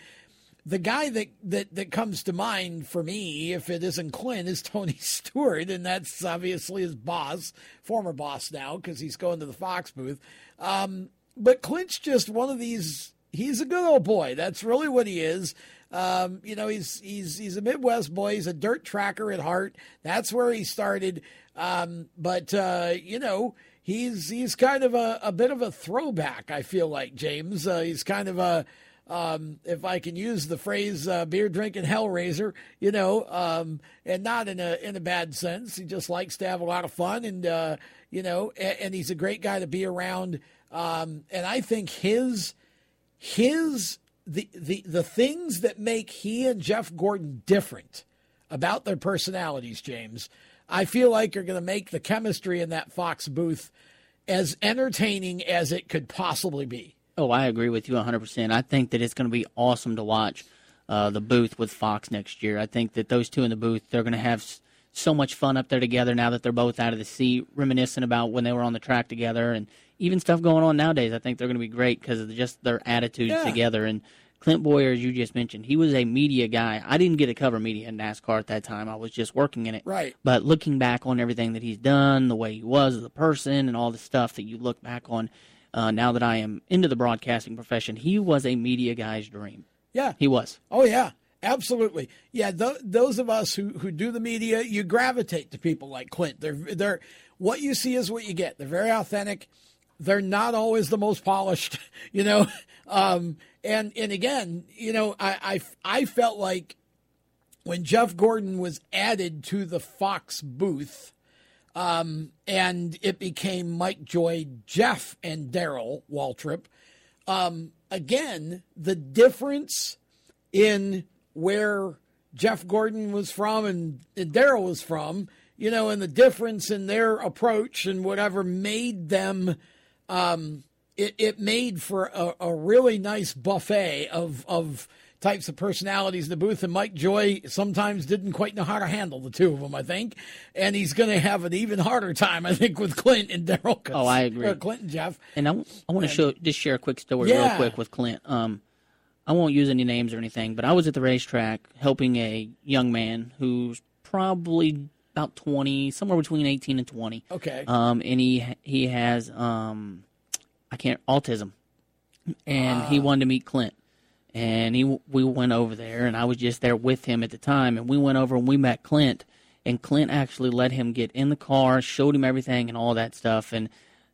the guy that, that, that comes to mind for me, if it isn't Clint, is Tony *laughs* Stewart, and that's obviously his boss, former boss now, because he's going to the Fox booth. Um, but Clint's just one of these. He's a good old boy. That's really what he is. Um, you know, he's he's he's a Midwest boy. He's a dirt tracker at heart. That's where he started. Um, but uh, you know, he's he's kind of a, a bit of a throwback. I feel like James. Uh, he's kind of a um, if I can use the phrase uh, beer drinking hellraiser, you know, um, and not in a in a bad sense. He just likes to have a lot of fun, and uh, you know, and, and, he's a great guy to be around. Um, and I think his his the the the things that make he and Jeff Gordon different about their personalities, James, I feel like are going to make the chemistry in that Fox booth as entertaining as it could possibly be. Oh, I agree with you 100%. I think that it's going to be awesome to watch uh, the booth with Fox next year. I think that those two in the booth, they're going to have so much fun up there together now that they're both out of the seat, reminiscing about when they were on the track together and even stuff going on nowadays. I think they're going to be great because of just their attitudes yeah. together. And Clint Bowyer, as you just mentioned, he was a media guy. I didn't get to cover media in NASCAR at that time. I was just working in it. Right. But looking back on everything that he's done, the way he was as a person, and all the stuff that you look back on, uh, now that I am into the broadcasting profession, he was a media guy's dream. Yeah. He was. Oh, yeah. Absolutely. Yeah, th- those of us who, who do the media, you gravitate to people like Clint. They're they're what you see is what you get. They're very authentic. They're not always the most polished, *laughs* you know. Um, and and again, you know, I, I I felt like when Jeff Gordon was added to the Fox booth, um, and it became Mike Joy, Jeff, and Darrell Waltrip. Um, again, the difference in where Jeff Gordon was from and, and Darrell was from, you know, and the difference in their approach and whatever made them, um, it, it made for a, a really nice buffet of, of types of personalities in the booth. And Mike Joy sometimes didn't quite know how to handle the two of them, I think. And he's going to have an even harder time, I think, with Clint and Darrell. Oh, I agree. Or Clint and Jeff. And I, I want to show just share a quick story yeah. real quick with Clint. Um, I won't use any names or anything, but I was at the racetrack helping a young man who's probably about 20, somewhere between 18 and 20. Okay. Um, and he he has um, I can't autism, and he wanted to meet Clint and he we went over there, and I was just there with him at the time, and we went over and we met Clint, and Clint actually let him get in the car, showed him everything and all that stuff, and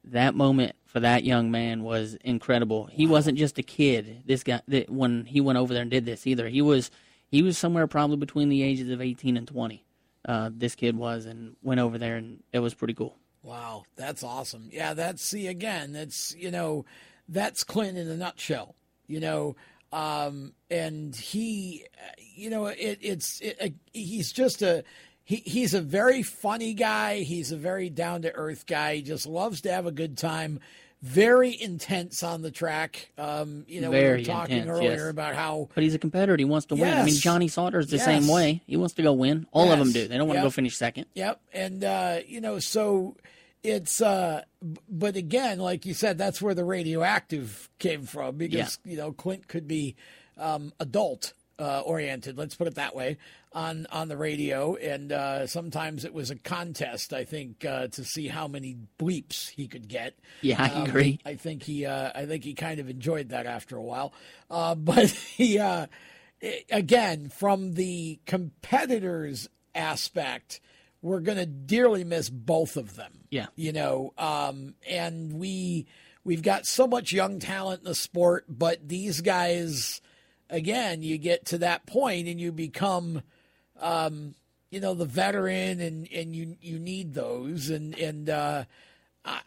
that moment for that young man was incredible. He wasn't just a kid. This guy that when he went over there and did this either. He was he was somewhere probably between the ages of 18 and 20. Uh, this kid was and went over there and it was pretty cool. Wow, that's awesome. Yeah, that's see again, that's you know, that's Clint in a nutshell. You know, um, and he, you know, it, it's it, uh, he's just a he, he's a very funny guy. He's a very down to earth guy. He just loves to have a good time. Very intense on the track. Um, you know, very we were talking intense, earlier yes. about how. But he's a competitor. He wants to win. I mean. Johnny Sauter's the Yes. same way. He wants to go win. All of them do. They don't want Yep. to go finish second. Yep. And, uh, you know, so it's, uh, but again, like you said, that's where the radioactive came from because, you know, Clint could be um, adult uh, oriented, let's put it that way, on, on the radio. And uh, sometimes it was a contest, I think, uh, to see how many bleeps he could get. Yeah, I Um, agree. I think he, uh, I think he kind of enjoyed that after a while. Uh, *laughs* but he, uh, again, from the competitors aspect, we're going to dearly miss both of them. Yeah. You know, um, and we we've got so much young talent in the sport, but these guys, again, you get to that point and you become, um, you know, the veteran, and and you you need those, and and uh,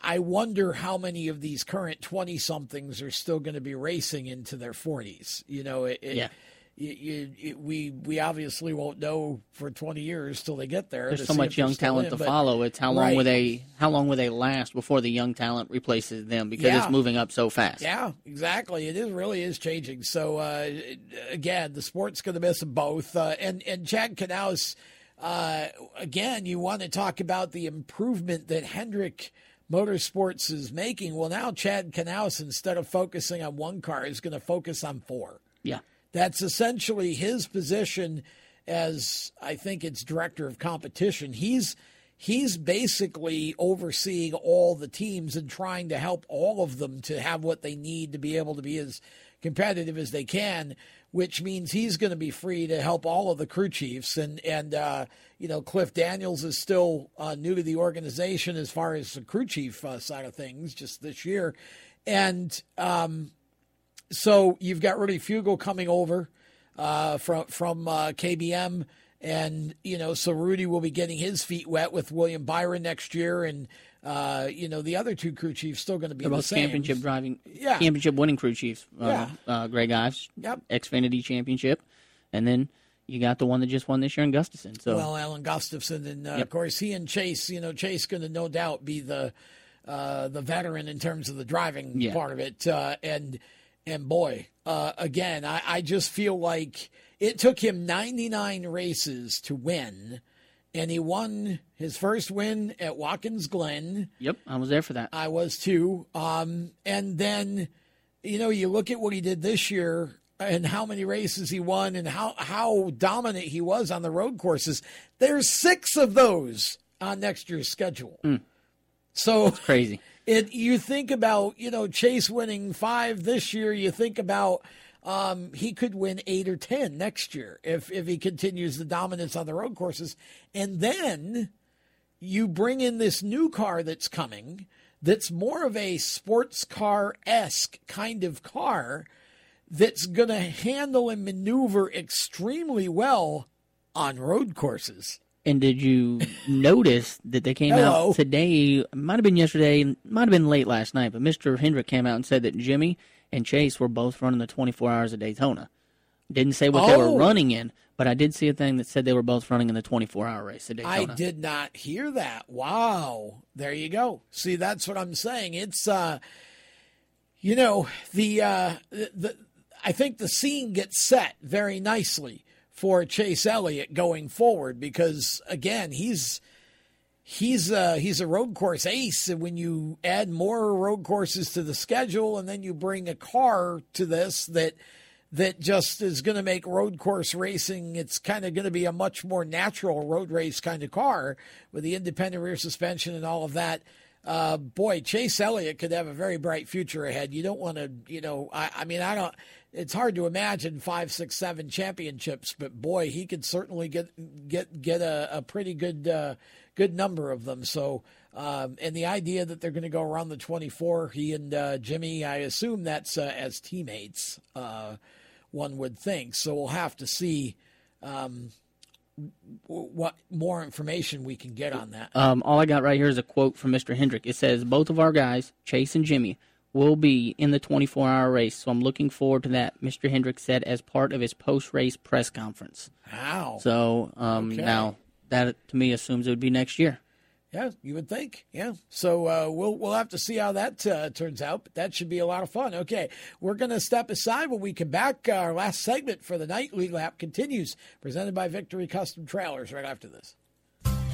I wonder how many of these current twenty somethings are still going to be racing into their forties. You know, it, it- Yeah. You, you, it- we we obviously won't know for twenty years till they get there. There's so much young talent in, to but- follow. It's how long Right. will they how long will they last before the young talent replaces them because Yeah. it's moving up so fast. Yeah, exactly. It is really is changing. So uh, again, the sport's going to miss them both. Uh, and and Chad Knaus, uh, again, you want to talk about the improvement that Hendrick Motorsports is making. Well, now Chad Knaus, instead of focusing on one car, is going to focus on four. Yeah. That's essentially his position as I think it's director of competition. He's he's basically overseeing all the teams and trying to help all of them to have what they need to be able to be as competitive as they can, which means he's going to be free to help all of the crew chiefs. And and uh, you know, Cliff Daniels is still uh, new to the organization as far as the crew chief uh, side of things, just this year, and um, so you've got Rudy Fugle coming over uh, from from uh, KBM. And, you know, so Rudy will be getting his feet wet with William Byron next year. And, uh, you know, the other two crew chiefs still going to be They're the both same. championship driving, Yeah. championship winning crew chiefs. Uh, Yeah. uh, Greg Ives, Yep. Xfinity championship, and then you got the one that just won this year in Gustafson. So well, Alan Gustafson, and uh, Yep. of course he and Chase. You know, Chase going to no doubt be the uh, the veteran in terms of the driving Yeah. part of it. Uh, and and boy, uh, again, I, I just feel like it took him 99 races to win, and he won his first win at Watkins Glen. yep, I was there for that. I was too. Um, and then, you know, you look at what he did this year and how many races he won and how, how dominant he was on the road courses. There's six of those on next year's schedule. So crazy. *laughs* It you think about you know Chase winning five this year. You think about um, he could win eight or ten next year if if he continues the dominance on the road courses, and then you bring in this new car that's coming that's more of a sports car esque kind of car that's going to handle and maneuver extremely well on road courses. And did you notice that they came Hello. out today? Might have been yesterday, might have been late last night, but Mr. Hendrick came out and said that Jimmie and Chase were both running the 24 hours of Daytona. Didn't say what they Oh. were running in, but I did see a thing that said they were both running in the 24 hour race at I did not hear that. Wow. There you go. See, that's what I'm saying. It's uh you know, the uh the, the I think the scene gets set very nicely for Chase Elliott going forward because again, he's he's a, he's a road course ace. And when you add more road courses to the schedule and then you bring a car to this that that just is going to make road course racing it's kind of going to be a much more natural road race kind of car with the independent rear suspension and all of that. Uh, boy chase elliott could have a very bright future ahead. You don't want to you know I, I mean i don't it's hard to imagine five six seven championships but boy he could certainly get get get a, a pretty good uh, good number of them so um, and the idea that they're going to go around the 24 he and uh, jimmie i assume that's uh, as teammates uh, one would think. So we'll have to see um, what more information we can get on that. Um, all I got right here is a quote from Mr. Hendrick. It says, Both of our guys, Chase and Jimmie, will be in the 24 hour race, so I'm looking forward to that, Mr. Hendrick said as part of his post race press conference. Wow. So um, Okay. now that to me assumes it would be next year. Yeah, you would think. Yeah. So uh, we'll we'll have to see how that uh, turns out. But that should be a lot of fun. Okay, we're going to step aside when we come back. Our last segment for the night lead lap continues, presented by Victory Custom Trailers. Right after this.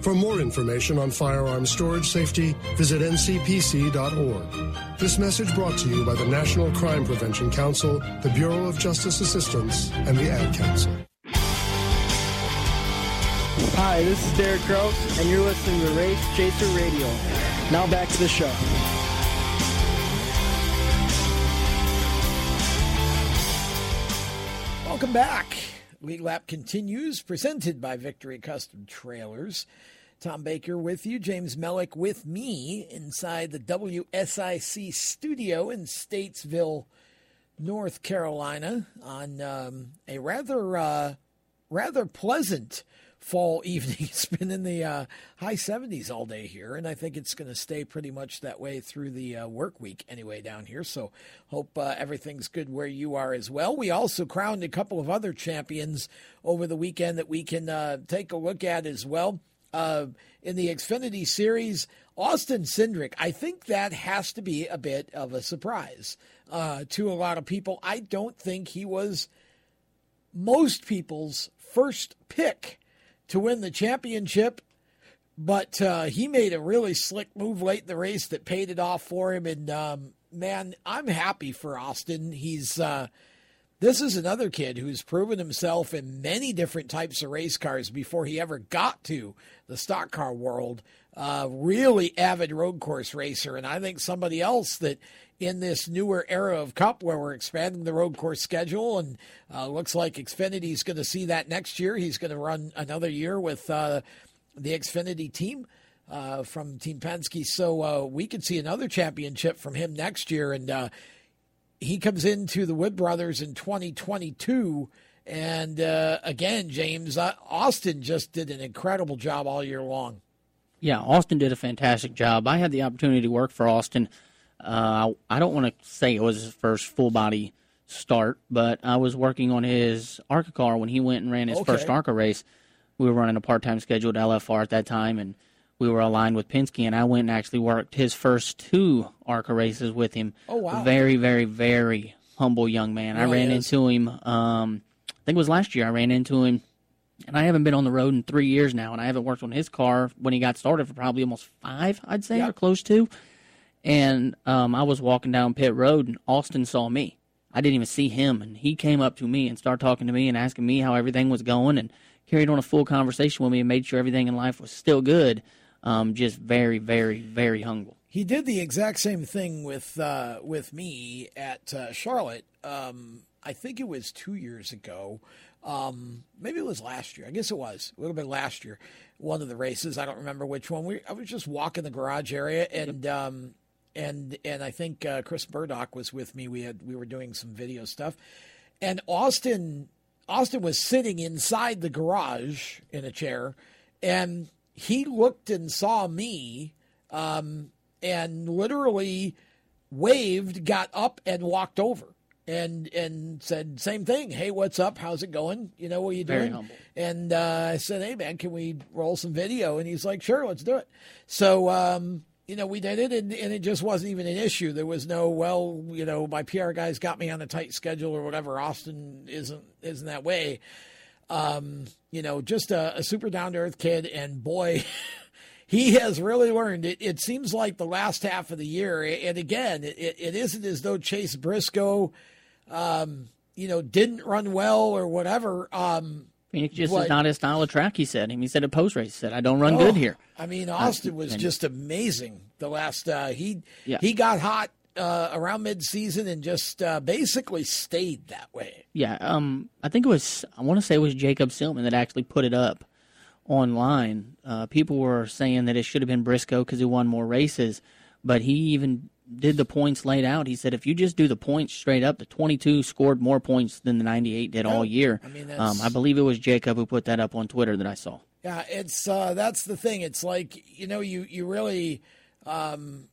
For more information on firearm storage safety, visit ncpc.org. This message brought to you by the National Crime Prevention Council, the Bureau of Justice Assistance, and the Ad Council. Hi, this is Derek Gross, and you're listening to Race Chaser Radio. Now back to the show. Welcome back. Lead Lap continues, presented by Victory Custom Trailers. Tom Baker with you, James Mellick with me inside the WSIC studio in Statesville, North Carolina, on um, a rather uh, rather pleasant fall *laughs* evening. It's been in the uh, high 70s all day here, and I think it's going to stay pretty much that way through the uh, work week anyway down here. So hope uh, everything's good where you are as well. We also crowned a couple of other champions over the weekend that we can uh, take a look at as well. Uh, in the Xfinity Series, Austin Cindric, I think that has to be a bit of a surprise uh, to a lot of people. I don't think he was most people's first pick to win the championship, but uh, he made a really slick move late in the race that paid it off for him. And um, man, I'm happy for Austin. He's uh, this is another kid who's proven himself in many different types of race cars before he ever got to the stock car world. Uh, really avid road course racer, and I think somebody else that in this newer era of Cup where we're expanding the road course schedule, and uh, looks like Xfinity is going to see that next year. He's going to run another year with uh, the Xfinity team. Uh, from Team Penske, so uh, we could see another championship from him next year, and uh, he comes into the Wood Brothers in 2022. And uh, again, James, uh, Austin just did an incredible job all year long. Yeah, Austin did a fantastic job. I had the opportunity to work for Austin. Uh, I don't want to say it was his first full body start, but I was working on his ARCA car when he went and ran his Okay. first ARCA race. We were running a part time scheduled LFR at that time, and we were aligned with Penske, and I went and actually worked his first two ARCA races with him. Oh, wow. Very, very, very humble young man. I ran is. into him, um, I think it was last year, I ran into him and I haven't been on the road in three years now, and I haven't worked on his car when he got started for probably almost five, I'd say, or close to. And um, I was walking down pit road, and Austin saw me. I didn't even see him, and he came up to me and started talking to me and asking me how everything was going, and carried on a full conversation with me and made sure everything in life was still good. Um, just very, very, very humble. He did the exact same thing with uh, with me at uh, Charlotte. Um, I think it was two years ago. Um, maybe it was last year. I guess it was a little bit last year. One of the races. I don't remember which one. We I was just walking the garage area and. Um, and and I think uh, Chris Burdock was with me. We had we were doing some video stuff, and Austin Austin was sitting inside the garage in a chair, and he looked and saw me um, and literally waved, got up, and walked over. And and said same thing. Hey, what's up? How's it going? You know what are you Very doing? humble. And uh, I said, hey man, can we roll some video? And he's like, sure, let's do it. So um, you know, we did it, and, and it just wasn't even an issue. There was no, well, you know, my PR guys got me on a tight schedule or whatever. Austin isn't isn't that way. Um, you know, just a, a super down to earth kid, and boy, *laughs* he has really learned. It, it seems like the last half of the year, and again, it, it isn't as though Chase Briscoe, um, you know, didn't run well or whatever. Um, Phoenix just but- is not his style of track. He said. He said at post race, he said, "I don't run Oh, good here." I mean, Austin was just amazing. The last uh, he Yeah. he got hot uh, around midseason and just uh, basically stayed that way. Yeah, um, I think it was. I want to say it was Jacob Seelman that actually put it up online. Uh, people were saying that it should have been Briscoe because he won more races, but he even did the points laid out. He said if you just do the points straight up, the 22 scored more points than the 98 did all year. I mean, um, I believe it was Jacob who put that up on Twitter that I saw. Yeah, it's uh, that's the thing. It's like you know, you you really. Um,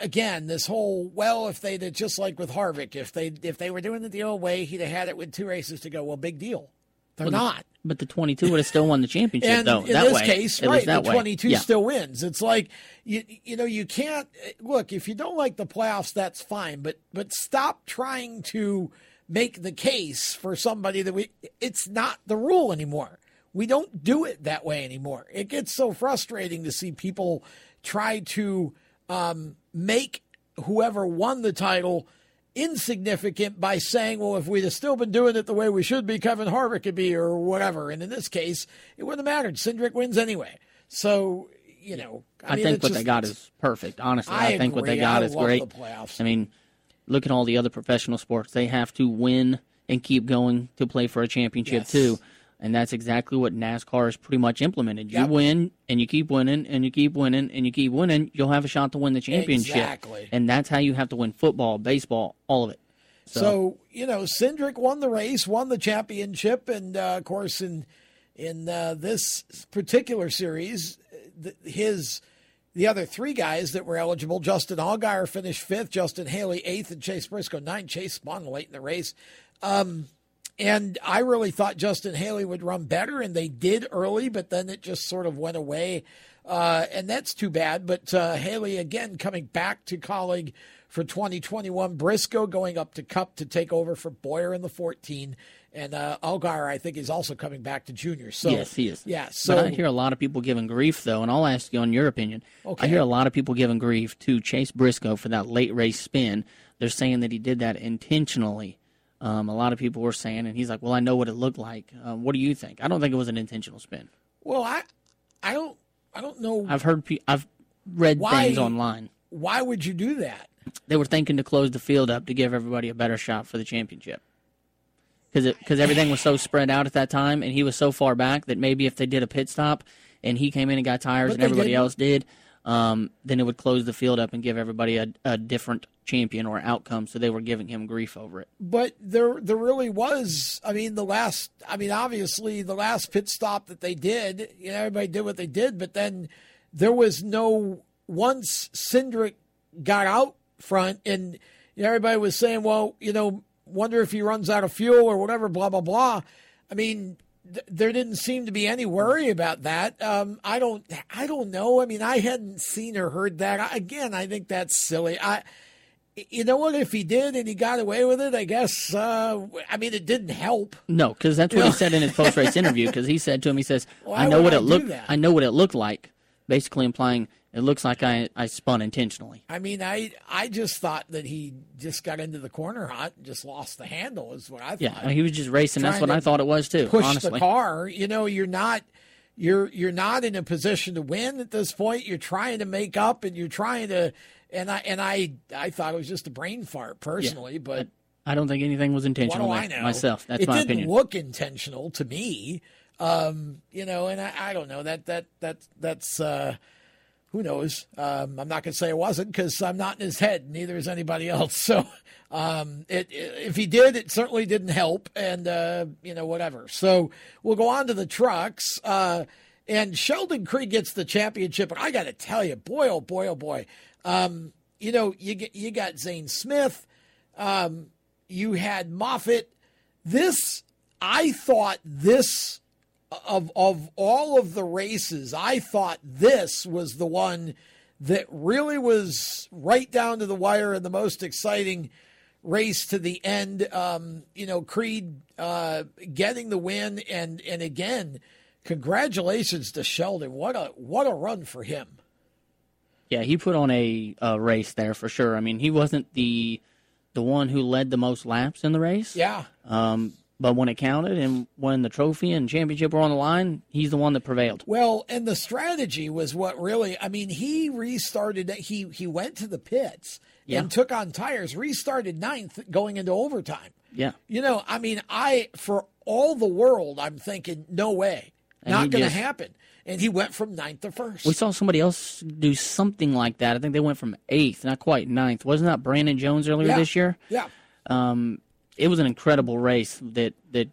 Again, this whole well, if they did just like with Harvick, if they if they were doing it the old way, he'd have had it with two races to go. Well, big deal. They're Well, the- not. But the 22 would have still won the championship, and though. in that this way, case, right, that the way. 22 Yeah. still wins. It's like you you know you can't look if you don't like the playoffs, that's fine, but but stop trying to make the case for somebody that we. It's not the rule anymore. We don't do it that way anymore. It gets so frustrating to see people try to um, make whoever won the title insignificant by saying, well, if we'd have still been doing it the way we should be, Kevin Harvick could be, or whatever. And in this case, it wouldn't have mattered. Cindric wins anyway. So, you know, I, I, mean, think what just- they got is perfect. Honestly, I I, think what they agree. got I is love great. the playoffs. I mean, look at all the other professional sports. They have to win and keep going to play for a championship Yes. too. And that's exactly what NASCAR has pretty much implemented. You Yep. win and you keep winning and you keep winning and you keep winning, you'll have a shot to win the championship. Exactly. And that's how you have to win football, baseball, all of it. So, you know, Cindric won the race, won the championship, and uh, of course, in in uh, this particular series, th- his the other three guys that were eligible, Justin Allgaier finished fifth, Justin Haley eighth, and Chase Briscoe ninth. Chase spun late in the race. Um, and I really thought Justin Haley would run better, and they did early, but then it just sort of went away. Uh, and that's too bad. But uh, Haley, again, coming back to Kaulig for 2021. Briscoe going up to Cup to take over for Bowyer in the 14. And uh, Allgaier, I think, is also coming back to junior. So yes, he is. Yeah. So but I hear a lot of people giving grief, though, and I'll ask you on your opinion. Okay. I hear a lot of people giving grief to Chase Briscoe for that late race spin. They're saying that he did that intentionally. Um, a lot of people were saying, and he's like, "Well, I know what it looked like." Um, what do you think? I don't think it was an intentional spin. well, I, I don't, I don't know I've heard, pe- I've read Why- things online. why would you do that. They were thinking to close the field up to give everybody a better shot for the championship. Because because everything was so spread out at that time, and he was so far back that maybe if they did a pit stop, and he came in and got tires, But and everybody didn't. else did, um, then it would close the field up and give everybody a, a different champion or outcome. So they were giving him grief over it. But there, there really was. I mean, the last. I mean, obviously, the last pit stop that they did, you know, everybody did what they did. But then there was no. Once Cindric got out front, and you know, everybody was saying, "Well, you know, wonder if he runs out of fuel or whatever." Blah blah blah. I mean, th- there didn't seem to be any worry about that. Um, I don't. I don't know. I mean, I hadn't seen or heard that. I, again, I think that's silly. I you know what? If he did and he got away with it, I guess. Uh, I mean, it didn't help. No, because that's what You he know? said in his post race *laughs* interview. Because he said to him, he says, Why "I know what I it looked. I know what it looked like." Basically implying it looks like I, I spun intentionally. I mean, I I just thought that he just got into the corner hot and just lost the handle. Is what I thought. Yeah, he was just racing. That's what I thought it was too. Push honestly, the car. You know, you're not. You're you're not in a position to win at this point. You're trying to make up, and you're trying to. And I and I I thought it was just a brain fart personally, but I don't think anything was what intentional do I know? myself. That's it my didn't opinion. look intentional to me. Um, you know, and I, I don't know that that that that's uh, who knows. Um, I'm not going to say it wasn't because I'm not in his head. Neither is anybody else. *laughs* So, um, it, it- if he did, it certainly didn't help, and uh, you know whatever. So we'll go on to the trucks. Uh, and Sheldon Creed gets the championship. I got to tell you, boy, oh boy, oh boy, um, you know, you get you got Zane Smith, um, you had Moffitt. This, I thought, this of of all of the races, I thought this was the one that really was right down to the wire and the most exciting race to the end. Um, you know, Creed uh, getting the win, and and again, congratulations to Sheldon. What a what a run for him. Yeah, he put on a, a race there for sure. I mean, he wasn't the the one who led the most laps in the race. Yeah. Um, but when it counted and when the trophy and championship were on the line, he's the one that prevailed. Well, and the strategy was what really. I mean, he restarted. He he went to the pits Yeah. and took on tires. Restarted ninth going into overtime. Yeah. You know, I mean, I for all the world, I'm thinking, no way, And not going to just- happen. And he went from ninth to first. We saw somebody else do something like that. I think they went from eighth, not quite ninth. Wasn't that Brandon Jones earlier Yeah. this year? Yeah. Um, it was an incredible race that that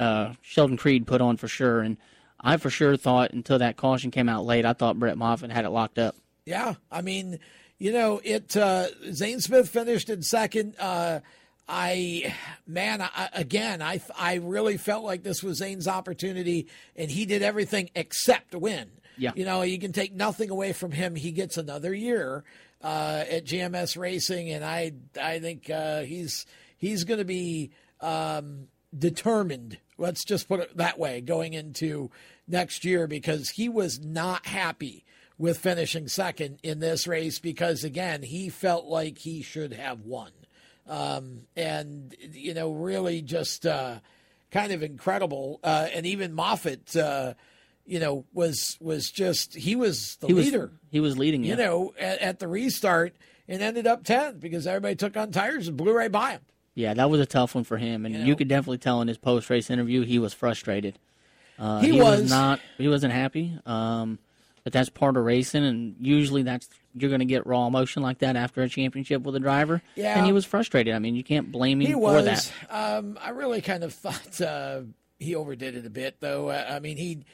uh, Sheldon Creed put on for sure, and I for sure thought until that caution came out late, I thought Brett Moffitt had it locked up. Yeah, I mean, you know, it. Uh, Zane Smith finished in second. Uh, I, man, I, again, I I really felt like this was Zane's opportunity, and he did everything except win. Yeah. you know, you can take nothing away from him. He gets another year uh, at GMS Racing, and I I think uh, he's he's going to be um, determined. Let's just put it that way going into next year because he was not happy with finishing second in this race because again he felt like he should have won um, and you know really just uh, kind of incredible uh, and even Moffitt. uh, you know was was just he was the he was leader he was leading. you yeah. know at, at the restart and ended up 10th because everybody took on tires and blew right by him Yeah, that was a tough one for him, and You you, could definitely tell in his post race interview he was frustrated. Uh, He was. was. not. He wasn't happy. Um, but that's part of racing, and usually that's you're going to get raw emotion like that after a championship with a driver. Yeah. and he was frustrated. I mean, you can't blame him He for was. that. Um, I really kind of *laughs* thought uh, he overdid it a bit, though. I mean, he.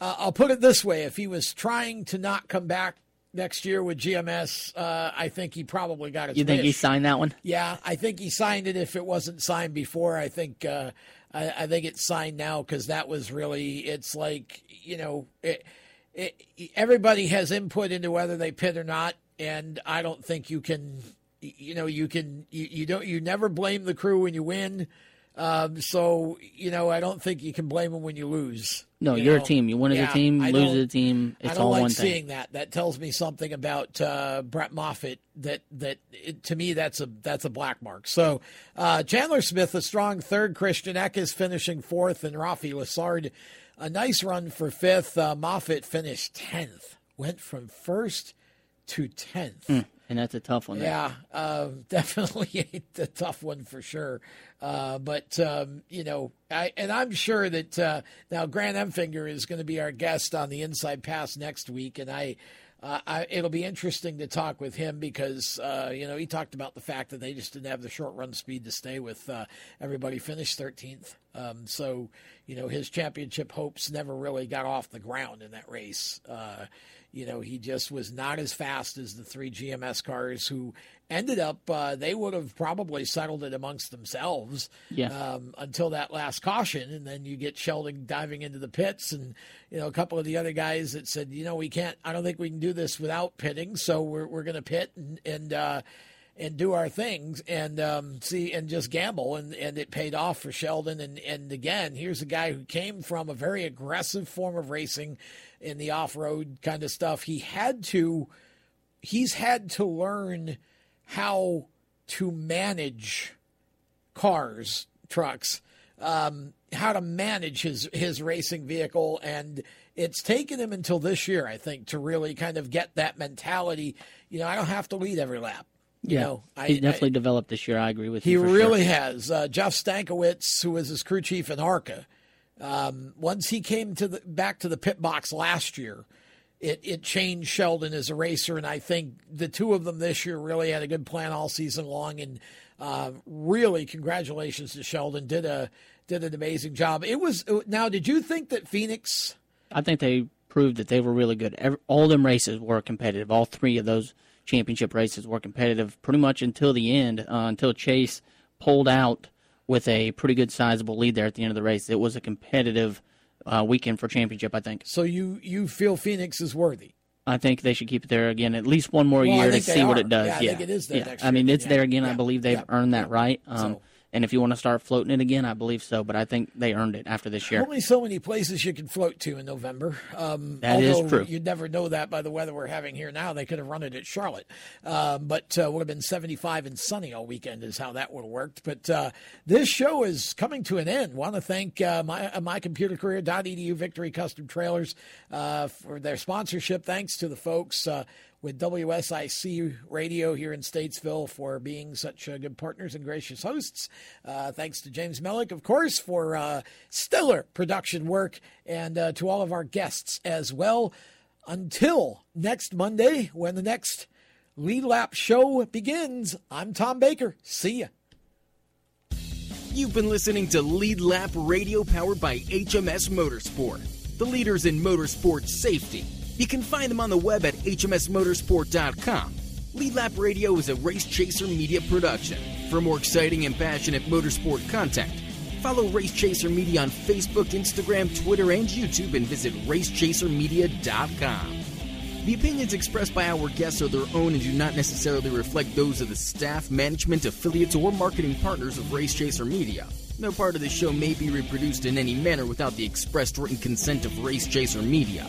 Uh, I'll put it this way: if he was trying to not come back next year with GMS, uh, I think he probably got it. You think he signed that one? Yeah, I think he signed it. If it wasn't signed before, I think uh, I, I think it's signed now because that was really. It's like you know, it, it, everybody has input into whether they pit or not, and I don't think you can. You know, you can. You, you don't. You never blame the crew when you win. Um, so you know, I don't think you can blame them when you lose. No, you you're know? a team. You win as Yeah, a team, I lose as a team. It's I don't all like one thing. seeing that. That tells me something about uh, Brett Moffitt. That that it, to me that's a that's a black mark. So uh, Chandler Smith a strong third. Christian Eckes finishing fourth, and Rafi Lessard a nice run for fifth. Uh, Moffitt finished tenth. Went from first to tenth. Mm, and that's a tough one. Yeah, um, *laughs* definitely a tough one for sure. Uh, but um, you know, I and I'm sure that uh, now Grant Enfinger is going to be our guest on the Inside Pass next week, and I. Uh, I, it'll be interesting to talk with him because uh, you know he talked about the fact that they just didn't have the short run speed to stay with uh, everybody finished 13th. Um, so you know his championship hopes never really got off the ground in that race. You know he just was not as fast as the three GMS cars who ended up. Uh, they would have probably settled it amongst themselves Yeah. um, until that last caution, and then you get Sheldon diving into the pits, and you know a couple of the other guys that said, you know, we can't. I don't think we can do this without pitting, so we're we're going to pit and and uh, and do our things and um, see and just gamble, and and it paid off for Sheldon. And and again, here's a guy who came from a very aggressive form of racing in the off road kind of stuff. He had to. He's had to learn how to manage cars, trucks, um, how to manage his his racing vehicle, and it's taken him until this year, I think, to really kind of get that mentality. You know, I don't have to lead every lap. You yeah, know, I, he's definitely I- developed this year. I agree with he you. He really sure. has. Uh, Jeff Stankiewicz, who was his crew chief in ARCA, um, once he came to the back to the pit box last year, it it changed Sheldon as a racer, and I think the two of them this year really had a good plan all season long. And uh, really, congratulations to Sheldon. did a did an amazing job. It was now. Did you think that Phoenix? I think they proved that they were really good. Every, all them races were competitive. All three of those championship races were competitive pretty much until the end, uh, until Chase pulled out with a pretty good sizable lead there at the end of the race. It was a competitive uh, weekend for championship, I think. So you you feel Phoenix is worthy? I think they should keep it there again at least one more Well, year to see what it does. Yeah, I think it is there yeah. I mean, it's there again. I believe they've Yeah. earned that right. Um, So- and if you want to start floating it again, I believe so. But I think they earned it after this year. Only so many places you can float to in November. Um, That is true. You'd never know that by the weather we're having here now. They could have run it at Charlotte, um, but uh, would have been 75 and sunny all weekend. Is how that would have worked. But uh, this show is coming to an end. Want to thank uh, my uh, mycomputercareer.edu Victory Custom Trailers uh, for their sponsorship. Thanks to the folks. With WSIC Radio here in Statesville for being such uh, good partners and gracious hosts. Uh, thanks to James Mellick, of course, for uh, stellar production work, and uh, to all of our guests as well. Until next Monday, when the next Lead Lap show begins, I'm Tom Baker. See ya. You've been listening to Lead Lap Radio powered by HMS Motorsport, the leaders in motorsport safety. You can find them on the web at hmsmotorsport.com. Lead Lap Radio is a Race Chaser media production. For more exciting and passionate motorsport content, follow Race Chaser Media on Facebook, Instagram, Twitter, and YouTube and visit racechasermedia.com. The opinions expressed by our guests are their own and do not necessarily reflect those of the staff, management, affiliates, or marketing partners of Race Chaser Media. No part of the show may be reproduced in any manner without the expressed written consent of Race Chaser Media.